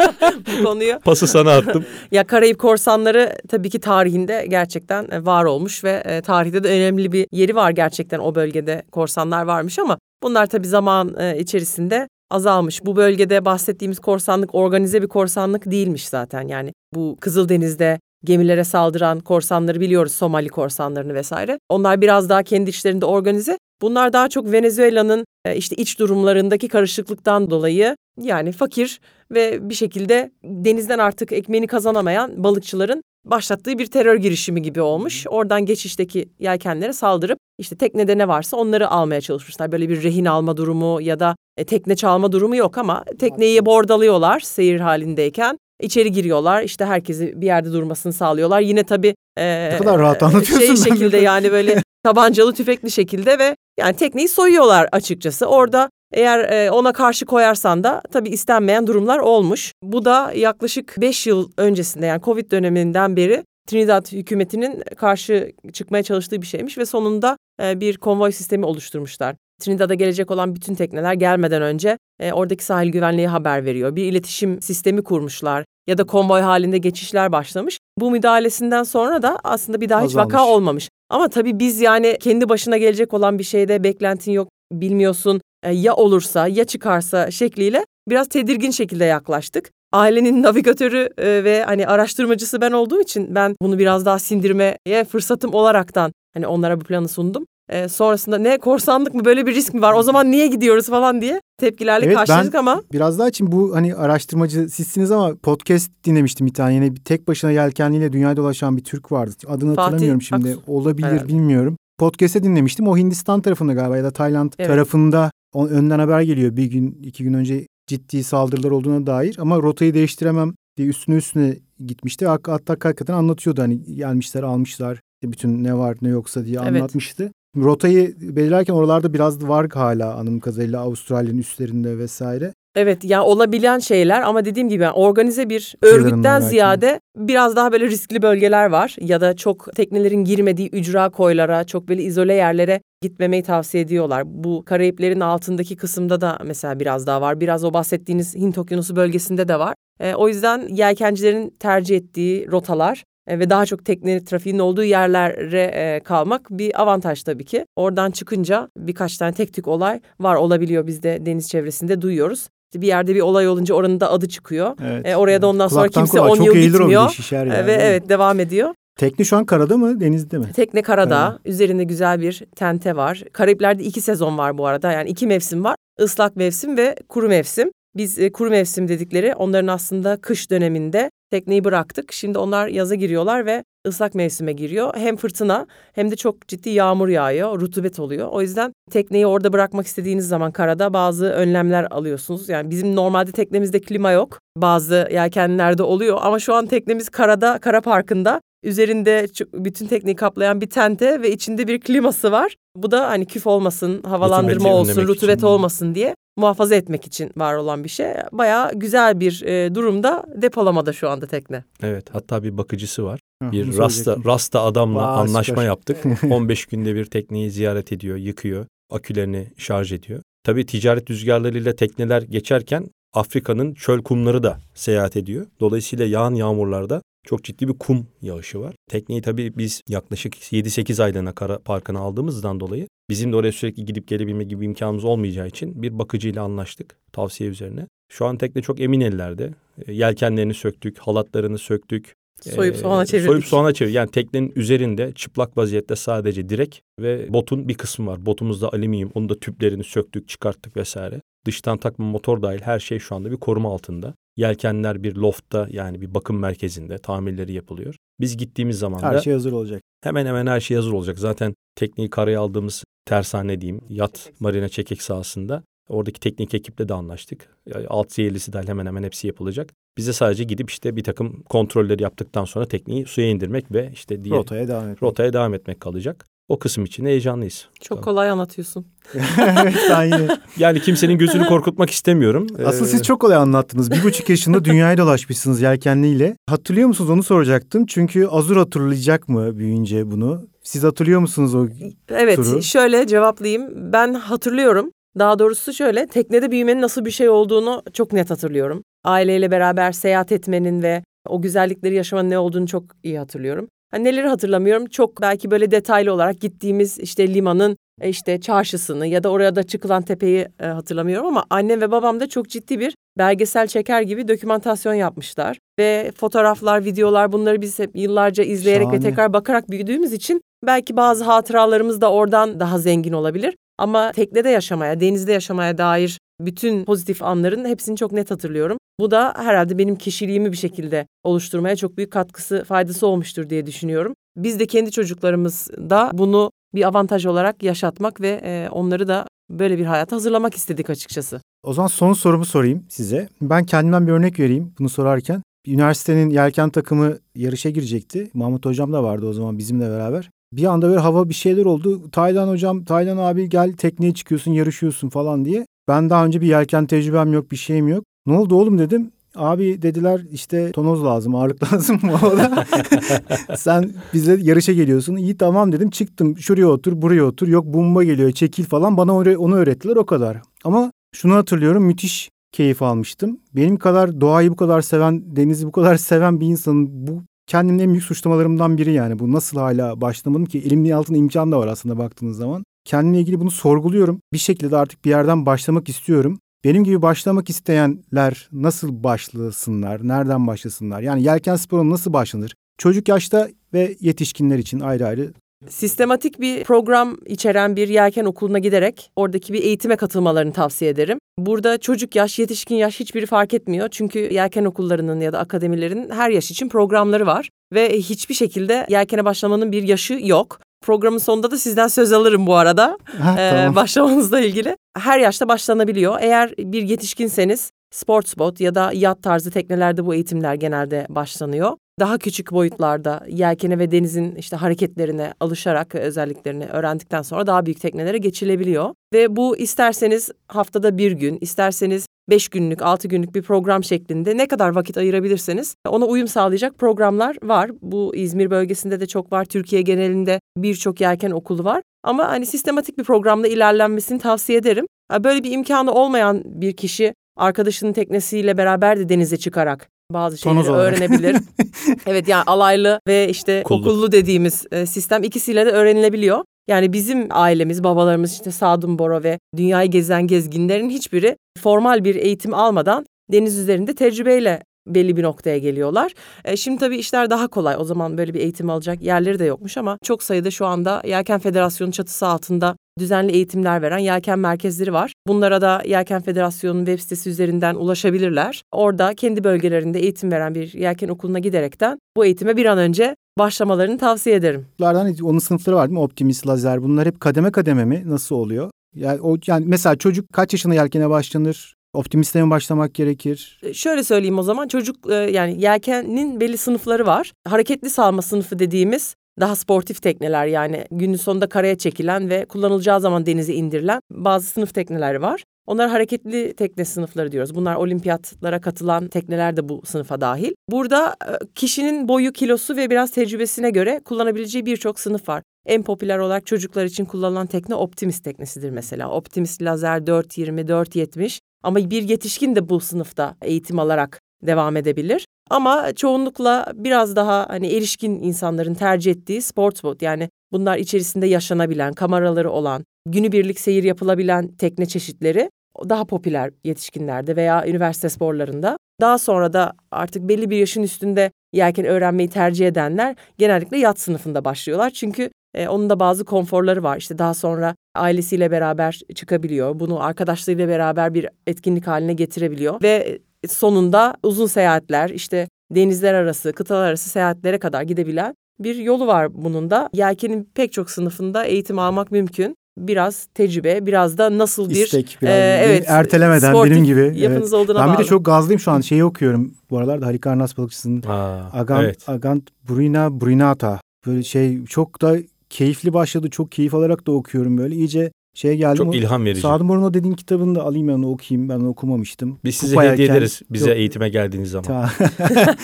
bu konuyu. Pası sana attım. ya Karayip korsanları tabii ki tarihinde gerçekten e, var olmuş ve e, tarihte de önemli bir yeri var gerçekten o bölgede korsanlar varmış ama bunlar tabii zaman e, içerisinde azalmış. Bu bölgede bahsettiğimiz korsanlık organize bir korsanlık değilmiş zaten. Yani bu Kızıldeniz'de gemilere saldıran korsanları biliyoruz Somali korsanlarını vesaire. Onlar biraz daha kendi işlerinde organize. Bunlar daha çok Venezuela'nın e, işte iç durumlarındaki karışıklıktan dolayı yani fakir ve bir şekilde denizden artık ekmeğini kazanamayan balıkçıların başlattığı bir terör girişimi gibi olmuş. Oradan geçişteki yelkenlere saldırıp işte teknede ne varsa onları almaya çalışmışlar. Böyle bir rehin alma durumu ya da e, tekne çalma durumu yok ama tekneyi bordalıyorlar seyir halindeyken. İçeri giriyorlar işte herkesi bir yerde durmasını sağlıyorlar. Yine tabii e, ne kadar rahat anlatıyorsun. Şey şekilde yani böyle tabancalı tüfekli şekilde ve yani tekneyi soyuyorlar açıkçası. Orada eğer e, ona karşı koyarsan da tabii istenmeyen durumlar olmuş. Bu da yaklaşık 5 yıl öncesinde yani Covid döneminden beri Trinidad hükümetinin karşı çıkmaya çalıştığı bir şeymiş ve sonunda e, bir konvoy sistemi oluşturmuşlar. Trinidad'a gelecek olan bütün tekneler gelmeden önce e, oradaki sahil güvenliği haber veriyor. Bir iletişim sistemi kurmuşlar ya da konvoy halinde geçişler başlamış. Bu müdahalesinden sonra da aslında bir daha hiç Azalmış. vaka olmamış. Ama tabii biz yani kendi başına gelecek olan bir şeyde beklentin yok, bilmiyorsun. E, ya olursa ya çıkarsa şekliyle biraz tedirgin şekilde yaklaştık. Ailenin navigatörü e, ve hani araştırmacısı ben olduğum için ben bunu biraz daha sindirmeye fırsatım olaraktan hani onlara bu planı sundum. E, sonrasında ne korsanlık mı böyle bir risk mi var o zaman niye gidiyoruz falan diye tepkilerle evet, karşıladık ama. Biraz daha için bu hani araştırmacı sizsiniz ama podcast dinlemiştim bir tane yine bir tek başına yelkenliyle dünyada dolaşan bir Türk vardı. Adını Fatih hatırlamıyorum şimdi Aksu. olabilir Herhalde. bilmiyorum. Podcast'e dinlemiştim o Hindistan tarafında galiba ya da Tayland evet. tarafında önden haber geliyor bir gün iki gün önce ciddi saldırılar olduğuna dair ama rotayı değiştiremem diye üstüne üstüne gitmişti. Hatta hakikaten anlatıyordu hani gelmişler almışlar bütün ne var ne yoksa diye evet. anlatmıştı. Rotayı belirlerken oralarda biraz var hala anım kadarıyla Avustralya'nın üstlerinde vesaire. Evet ya olabilen şeyler ama dediğim gibi organize bir örgütten ziyade biraz daha böyle riskli bölgeler var ya da çok teknelerin girmediği ücra koylara, çok böyle izole yerlere gitmemeyi tavsiye ediyorlar. Bu Karayiplerin altındaki kısımda da mesela biraz daha var. Biraz o bahsettiğiniz Hint Okyanusu bölgesinde de var. E, o yüzden yelkencilerin tercih ettiği rotalar ve daha çok tekne trafiğinin olduğu yerlere e, kalmak bir avantaj tabii ki. Oradan çıkınca birkaç tane tek tük olay var olabiliyor biz de deniz çevresinde duyuyoruz. İşte bir yerde bir olay olunca oranın da adı çıkıyor. Evet, e, oraya da ondan Kulaktan sonra kimse 10 yıl gitmiyor. Yani, e, ve evet devam ediyor. Tekne şu an karada mı denizde mi? Tekne karada. karada. Üzerinde güzel bir tente var. Karayipler'de iki sezon var bu arada. Yani iki mevsim var. Islak mevsim ve kuru mevsim. Biz e, kuru mevsim dedikleri onların aslında kış döneminde tekneyi bıraktık. Şimdi onlar yaza giriyorlar ve ıslak mevsime giriyor. Hem fırtına hem de çok ciddi yağmur yağıyor, rutubet oluyor. O yüzden tekneyi orada bırakmak istediğiniz zaman karada bazı önlemler alıyorsunuz. Yani bizim normalde teknemizde klima yok. Bazı yelkenlerde oluyor ama şu an teknemiz karada, kara parkında. Üzerinde bütün tekneyi kaplayan bir tente ve içinde bir kliması var. Bu da hani küf olmasın, havalandırma olsun, rutubet için. olmasın diye muhafaza etmek için var olan bir şey. Bayağı güzel bir e, durumda depolamada şu anda tekne. Evet hatta bir bakıcısı var. Hı, bir rasta, rasta adamla Vay, anlaşma süper. yaptık. 15 günde bir tekneyi ziyaret ediyor, yıkıyor, akülerini şarj ediyor. Tabii ticaret rüzgarlarıyla tekneler geçerken Afrika'nın çöl kumları da seyahat ediyor. Dolayısıyla yağan yağmurlarda çok ciddi bir kum yağışı var. Tekneyi tabii biz yaklaşık 7-8 aylığına kara parkına aldığımızdan dolayı bizim de oraya sürekli gidip gelebilme gibi imkanımız olmayacağı için bir bakıcıyla anlaştık tavsiye üzerine. Şu an tekne çok emin ellerde. E, yelkenlerini söktük, halatlarını söktük. Soyup e, soğana çevirdik. Soyup soğana çevir. Yani teknenin üzerinde çıplak vaziyette sadece direk ve botun bir kısmı var. Botumuzda alüminyum. Onu da tüplerini söktük, çıkarttık vesaire. Dıştan takma motor dahil her şey şu anda bir koruma altında. Yelkenler bir loftta yani bir bakım merkezinde tamirleri yapılıyor. Biz gittiğimiz zaman her da şey hazır olacak. Hemen hemen her şey hazır olacak. Zaten tekniği karaya aldığımız tersane diyeyim yat marina çekik sahasında oradaki teknik ekiple de anlaştık. Alt ziyelisi dahil hemen hemen hepsi yapılacak. Bize sadece gidip işte bir takım kontrolleri yaptıktan sonra tekniği suya indirmek ve işte diğer rotaya devam etmek. Rotaya devam etmek kalacak. O kısım için heyecanlıyız. Çok kolay anlatıyorsun. evet ben yine. Yani kimsenin gözünü korkutmak istemiyorum. Asıl Ee, siz çok kolay anlattınız. Bir buçuk yaşında dünyayı dolaşmışsınız yelkenliyle. Hatırlıyor musunuz onu soracaktım. Çünkü Azur hatırlayacak mı büyüyünce bunu? Siz hatırlıyor musunuz o? Evet Turu. şöyle cevaplayayım. Ben hatırlıyorum. Daha doğrusu şöyle teknede büyümenin nasıl bir şey olduğunu çok net hatırlıyorum. Aileyle beraber seyahat etmenin ve o güzellikleri yaşamanın ne olduğunu çok iyi hatırlıyorum. Hani neleri hatırlamıyorum? Çok belki böyle detaylı olarak gittiğimiz işte limanın e, işte çarşısını ya da oraya da çıkılan tepeyi e, hatırlamıyorum ama annem ve babam da çok ciddi bir belgesel çeker gibi dokümantasyon yapmışlar. Ve fotoğraflar, videolar bunları biz hep yıllarca izleyerek Şahane. ve tekrar bakarak büyüdüğümüz için belki bazı hatıralarımız da oradan daha zengin olabilir. Ama teknede yaşamaya, denizde yaşamaya dair bütün pozitif anların hepsini çok net hatırlıyorum. Bu da herhalde benim kişiliğimi bir şekilde oluşturmaya çok büyük katkısı, faydası olmuştur diye düşünüyorum. Biz de kendi çocuklarımızda bunu bir avantaj olarak yaşatmak ve e, onları da böyle bir hayata hazırlamak istedik açıkçası. O zaman son sorumu sorayım size. Ben kendimden bir örnek vereyim bunu sorarken. Üniversitenin yelken takımı yarışa girecekti. Mahmut hocam da vardı o zaman bizimle beraber. Bir anda böyle hava bir şeyler oldu. Taylan hocam, Taylan abi gel tekneye çıkıyorsun, yarışıyorsun falan diye. Ben daha önce bir yelken tecrübem yok, bir şeyim yok. Ne oldu oğlum dedim. Abi dediler işte tonoz lazım, ağırlık lazım mı o da. Sen bize yarışa geliyorsun. İyi tamam dedim. Çıktım şuraya otur, buraya otur. Yok bomba geliyor, çekil falan. Bana onu öğrettiler o kadar. Ama şunu hatırlıyorum müthiş keyif almıştım. Benim kadar doğayı bu kadar seven, denizi bu kadar seven bir insanın bu kendimin en büyük suçlamalarımdan biri yani. Bu nasıl hala başlamadım ki? Elimin altında imkan da var aslında baktığınız zaman. Kendimle ilgili bunu sorguluyorum. Bir şekilde de artık bir yerden başlamak istiyorum. Benim gibi başlamak isteyenler nasıl başlasınlar? Nereden başlasınlar? Yani yelken sporuna nasıl başlanır? Çocuk yaşta ve yetişkinler için ayrı ayrı Sistematik bir program içeren bir yelken okuluna giderek oradaki bir eğitime katılmalarını tavsiye ederim. Burada çocuk yaş, yetişkin yaş hiçbiri fark etmiyor. Çünkü yelken okullarının ya da akademilerin her yaş için programları var. Ve hiçbir şekilde yelkene başlamanın bir yaşı yok. Programın sonunda da sizden söz alırım bu arada. Ha, Ee, tamam. başlamanızla ilgili. Her yaşta başlanabiliyor. Eğer bir yetişkinseniz sports boat ya da yat tarzı teknelerde bu eğitimler genelde başlanıyor. Daha küçük boyutlarda yelkene ve denizin işte hareketlerine alışarak özelliklerini öğrendikten sonra daha büyük teknelere geçilebiliyor. Ve bu isterseniz haftada bir gün, isterseniz beş günlük, altı günlük bir program şeklinde ne kadar vakit ayırabilirseniz ona uyum sağlayacak programlar var. Bu İzmir bölgesinde de çok var. Türkiye genelinde birçok yelken okulu var. Ama hani sistematik bir programda ilerlenmesini tavsiye ederim. Böyle bir imkanı olmayan bir kişi arkadaşının teknesiyle beraber de denize çıkarak bazı şeyleri öğrenebilir. evet yani alaylı ve işte Okullu. okullu dediğimiz e, sistem ikisiyle de öğrenilebiliyor. Yani bizim ailemiz, babalarımız işte Sadun Boro ve dünyayı gezen gezginlerin hiçbiri formal bir eğitim almadan deniz üzerinde tecrübeyle belli bir noktaya geliyorlar. E, şimdi tabii işler daha kolay. O zaman böyle bir eğitim alacak yerleri de yokmuş ama çok sayıda şu anda Yelken Federasyonu çatısı altında düzenli eğitimler veren yelken merkezleri var. Bunlara da Yelken Federasyonu'nun web sitesi üzerinden ulaşabilirler. Orada kendi bölgelerinde eğitim veren bir yelken okuluna giderekten bu eğitime bir an önce başlamalarını tavsiye ederim. Lardan onun sınıfları var değil mi? Optimist, lazer bunlar hep kademe kademe mi? Nasıl oluyor? Yani o yani mesela çocuk kaç yaşında yelkene başlanır? Optimiste mi başlamak gerekir? E, Şöyle söyleyeyim o zaman çocuk e, yani yelkenin belli sınıfları var. Hareketli salma sınıfı dediğimiz daha sportif tekneler yani günün sonunda karaya çekilen ve kullanılacağı zaman denize indirilen bazı sınıf tekneleri var. Onlar hareketli tekne sınıfları diyoruz. Bunlar olimpiyatlara katılan tekneler de bu sınıfa dahil. Burada e, kişinin boyu, kilosu ve biraz tecrübesine göre kullanabileceği birçok sınıf var. En popüler olarak çocuklar için kullanılan tekne Optimist teknesidir mesela. Optimist Lazer 420, 470 ama bir yetişkin de bu sınıfta eğitim alarak devam edebilir. Ama çoğunlukla biraz daha hani erişkin insanların tercih ettiği sports boat yani bunlar içerisinde yaşanabilen, kameraları olan, günübirlik seyir yapılabilen tekne çeşitleri daha popüler yetişkinlerde veya üniversite sporlarında. Daha sonra da artık belli bir yaşın üstünde yelken öğrenmeyi tercih edenler genellikle yat sınıfında başlıyorlar. Çünkü e, onun da bazı konforları var. İşte daha sonra ailesiyle beraber çıkabiliyor. Bunu arkadaşlarıyla beraber bir etkinlik haline getirebiliyor. Ve sonunda uzun seyahatler işte denizler arası, kıtalar arası seyahatlere kadar gidebilen bir yolu var bunun da. Yelkenin pek çok sınıfında eğitim almak mümkün. Biraz tecrübe, biraz da nasıl bir İstek biraz. e, evet, ertelemeden sportif benim gibi. yapınız Evet. olduğuna Ben bir bağlı. de çok gazlıyım şu an. Şeyi okuyorum. Bu aralar da Halikarnas balıkçısının Aa, Agant, evet. Agant Bruna Brunata. Böyle şey çok da keyifli başladı. Çok keyif alarak da okuyorum böyle. İyice şeye geldim. Çok ilham verici. Sadı Mor'un dediğin kitabını da alayım ben okuyayım. Ben okumamıştım. Biz size Kupa hediye ederiz bize Yok. eğitime geldiğiniz zaman. Tamam.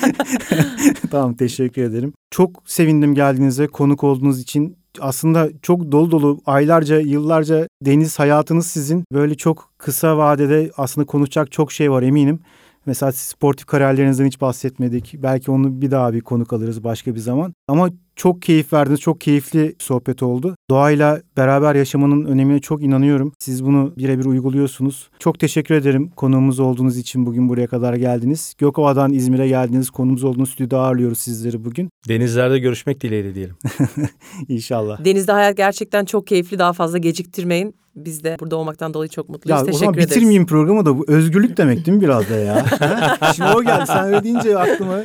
tamam teşekkür ederim. Çok sevindim geldiğinize, konuk olduğunuz için. Aslında çok dolu dolu aylarca, yıllarca deniz hayatınız sizin. Böyle çok kısa vadede aslında konuşacak çok şey var eminim. Mesela sportif kariyerlerinizden hiç bahsetmedik. Belki onu bir daha bir konuk alırız başka bir zaman. Ama çok keyif verdiniz. Çok keyifli sohbet oldu. Doğayla beraber yaşamanın önemine çok inanıyorum. Siz bunu birebir uyguluyorsunuz. Çok teşekkür ederim konuğumuz olduğunuz için bugün buraya kadar geldiniz. Gökova'dan İzmir'e geldiniz. Konumuz olduğunuz stüdyoda ağırlıyoruz sizleri bugün. Denizlerde görüşmek dileğiyle diyelim. İnşallah. Denizde hayat gerçekten çok keyifli. Daha fazla geciktirmeyin. Biz de burada olmaktan dolayı çok mutluyuz. Ya o Teşekkür zaman ederiz. bitirmeyeyim programı da bu özgürlük demek değil mi biraz da ya? Şimdi o geldi sen öyle deyince aklıma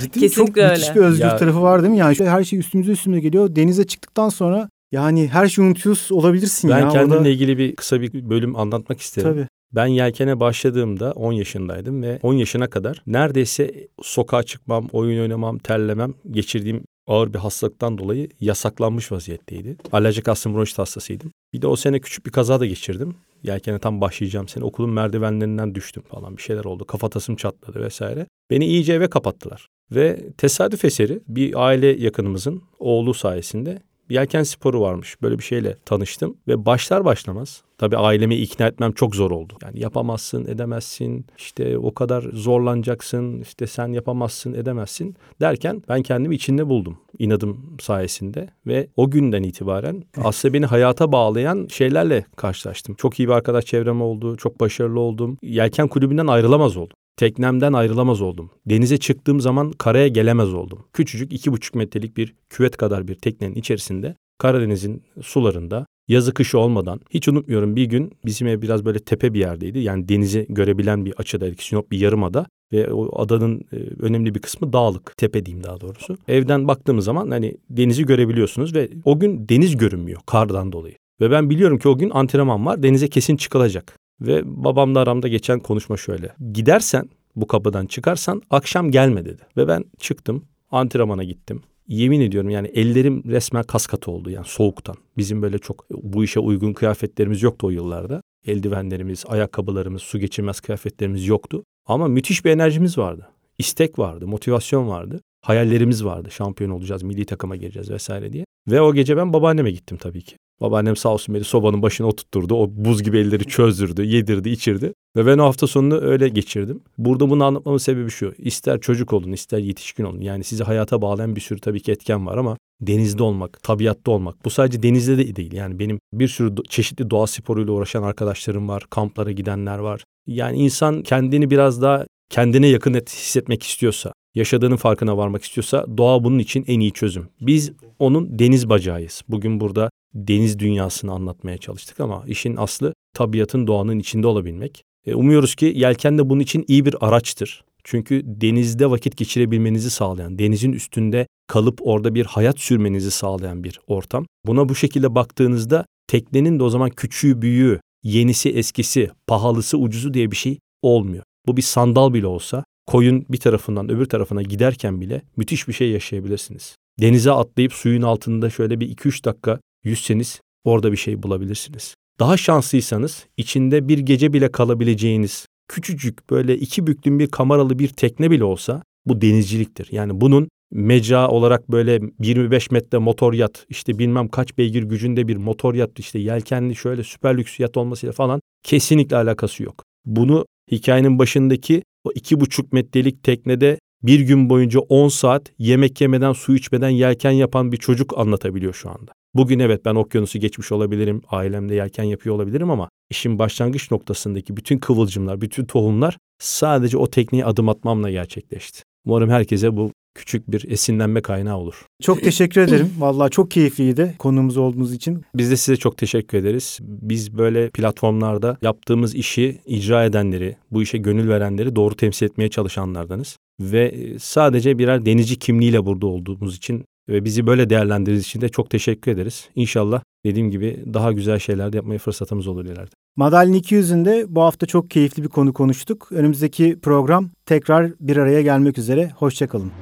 ciddi çok Kesinlikle müthiş öyle. bir özgür Ya- tarafı var değil mi? Yani her şey üstümüze üstümüze geliyor. Denize çıktıktan sonra yani her şeyi unutuyoruz olabilirsin Ben ya. kendimle Orada- ilgili bir kısa bir bölüm anlatmak isterim. Tabii. Ben yelkene başladığımda 10 yaşındaydım ve 10 yaşına kadar neredeyse sokağa çıkmam, oyun oynamam, terlemem, geçirdiğim ağır bir hastalıktan dolayı yasaklanmış vaziyetteydi. Alerjik astım bronşit hastasıydım. Bir de o sene küçük bir kaza da geçirdim. Yelkene tam başlayacağım sene okulun merdivenlerinden düştüm falan bir şeyler oldu. Kafatasım çatladı vesaire. Beni iyice eve kapattılar. Ve tesadüf eseri bir aile yakınımızın oğlu sayesinde yelken sporu varmış. Böyle bir şeyle tanıştım ve başlar başlamaz tabii ailemi ikna etmem çok zor oldu. Yani yapamazsın, edemezsin, işte o kadar zorlanacaksın, işte sen yapamazsın, edemezsin derken ben kendimi içinde buldum inadım sayesinde ve o günden itibaren aslında beni hayata bağlayan şeylerle karşılaştım. Çok iyi bir arkadaş çevrem oldu, çok başarılı oldum. Yelken kulübünden ayrılamaz oldum. Teknemden ayrılamaz oldum. Denize çıktığım zaman karaya gelemez oldum. Küçücük iki buçuk metrelik bir küvet kadar bir teknenin içerisinde Karadeniz'in sularında yazı kışı olmadan hiç unutmuyorum bir gün bizim ev biraz böyle tepe bir yerdeydi. Yani denizi görebilen bir açıdaydık. Sinop bir yarımada ve o adanın e, önemli bir kısmı dağlık. Tepe diyeyim daha doğrusu. Evden baktığımız zaman hani denizi görebiliyorsunuz ve o gün deniz görünmüyor kardan dolayı. Ve ben biliyorum ki o gün antrenman var. Denize kesin çıkılacak. Ve babamla aramda geçen konuşma şöyle. Gidersen bu kapıdan çıkarsan akşam gelme dedi. Ve ben çıktım antrenmana gittim. Yemin ediyorum yani ellerim resmen kaskatı oldu yani soğuktan. Bizim böyle çok bu işe uygun kıyafetlerimiz yoktu o yıllarda. Eldivenlerimiz, ayakkabılarımız, su geçirmez kıyafetlerimiz yoktu. Ama müthiş bir enerjimiz vardı. İstek vardı, motivasyon vardı. Hayallerimiz vardı. Şampiyon olacağız, milli takıma gireceğiz vesaire diye. Ve o gece ben babaanneme gittim tabii ki. Babaannem sağ olsun beni sobanın başına oturtturdu. O buz gibi elleri çözdürdü, yedirdi, içirdi. Ve ben o hafta sonunu öyle geçirdim. Burada bunu anlatmamın sebebi şu. İster çocuk olun, ister yetişkin olun. Yani sizi hayata bağlayan bir sürü tabii ki etken var ama denizde olmak, tabiatta olmak. Bu sadece denizde de değil. Yani benim bir sürü çeşitli doğa sporuyla uğraşan arkadaşlarım var. Kamplara gidenler var. Yani insan kendini biraz daha kendine yakın et, hissetmek istiyorsa, yaşadığının farkına varmak istiyorsa doğa bunun için en iyi çözüm. Biz onun deniz bacağıyız. Bugün burada deniz dünyasını anlatmaya çalıştık ama işin aslı tabiatın doğanın içinde olabilmek. E, umuyoruz ki yelken de bunun için iyi bir araçtır. Çünkü denizde vakit geçirebilmenizi sağlayan, denizin üstünde kalıp orada bir hayat sürmenizi sağlayan bir ortam. Buna bu şekilde baktığınızda teknenin de o zaman küçüğü büyüğü, yenisi eskisi, pahalısı ucuzu diye bir şey olmuyor. Bu bir sandal bile olsa koyun bir tarafından öbür tarafına giderken bile müthiş bir şey yaşayabilirsiniz. Denize atlayıp suyun altında şöyle bir 2-3 dakika yüzseniz orada bir şey bulabilirsiniz. Daha şanslıysanız içinde bir gece bile kalabileceğiniz küçücük böyle iki büklüm bir kameralı bir tekne bile olsa bu denizciliktir. Yani bunun mecra olarak böyle 25 metre motor yat işte bilmem kaç beygir gücünde bir motor yat işte yelkenli şöyle süper lüks yat olmasıyla falan kesinlikle alakası yok. Bunu hikayenin başındaki o iki buçuk metrelik teknede bir gün boyunca 10 saat yemek yemeden su içmeden yelken yapan bir çocuk anlatabiliyor şu anda. Bugün evet ben okyanusu geçmiş olabilirim, ailemde yelken yapıyor olabilirim ama işin başlangıç noktasındaki bütün kıvılcımlar, bütün tohumlar sadece o tekniğe adım atmamla gerçekleşti. Umarım herkese bu küçük bir esinlenme kaynağı olur. Çok teşekkür ederim. Vallahi çok keyifliydi konuğumuz olduğunuz için. Biz de size çok teşekkür ederiz. Biz böyle platformlarda yaptığımız işi icra edenleri, bu işe gönül verenleri doğru temsil etmeye çalışanlardanız. Ve sadece birer denizci kimliğiyle burada olduğumuz için ve bizi böyle değerlendirdiğiniz için de çok teşekkür ederiz. İnşallah dediğim gibi daha güzel şeyler de yapmaya fırsatımız olur ileride. Madalya'nın 200'ünde bu hafta çok keyifli bir konu konuştuk. Önümüzdeki program tekrar bir araya gelmek üzere. Hoşçakalın.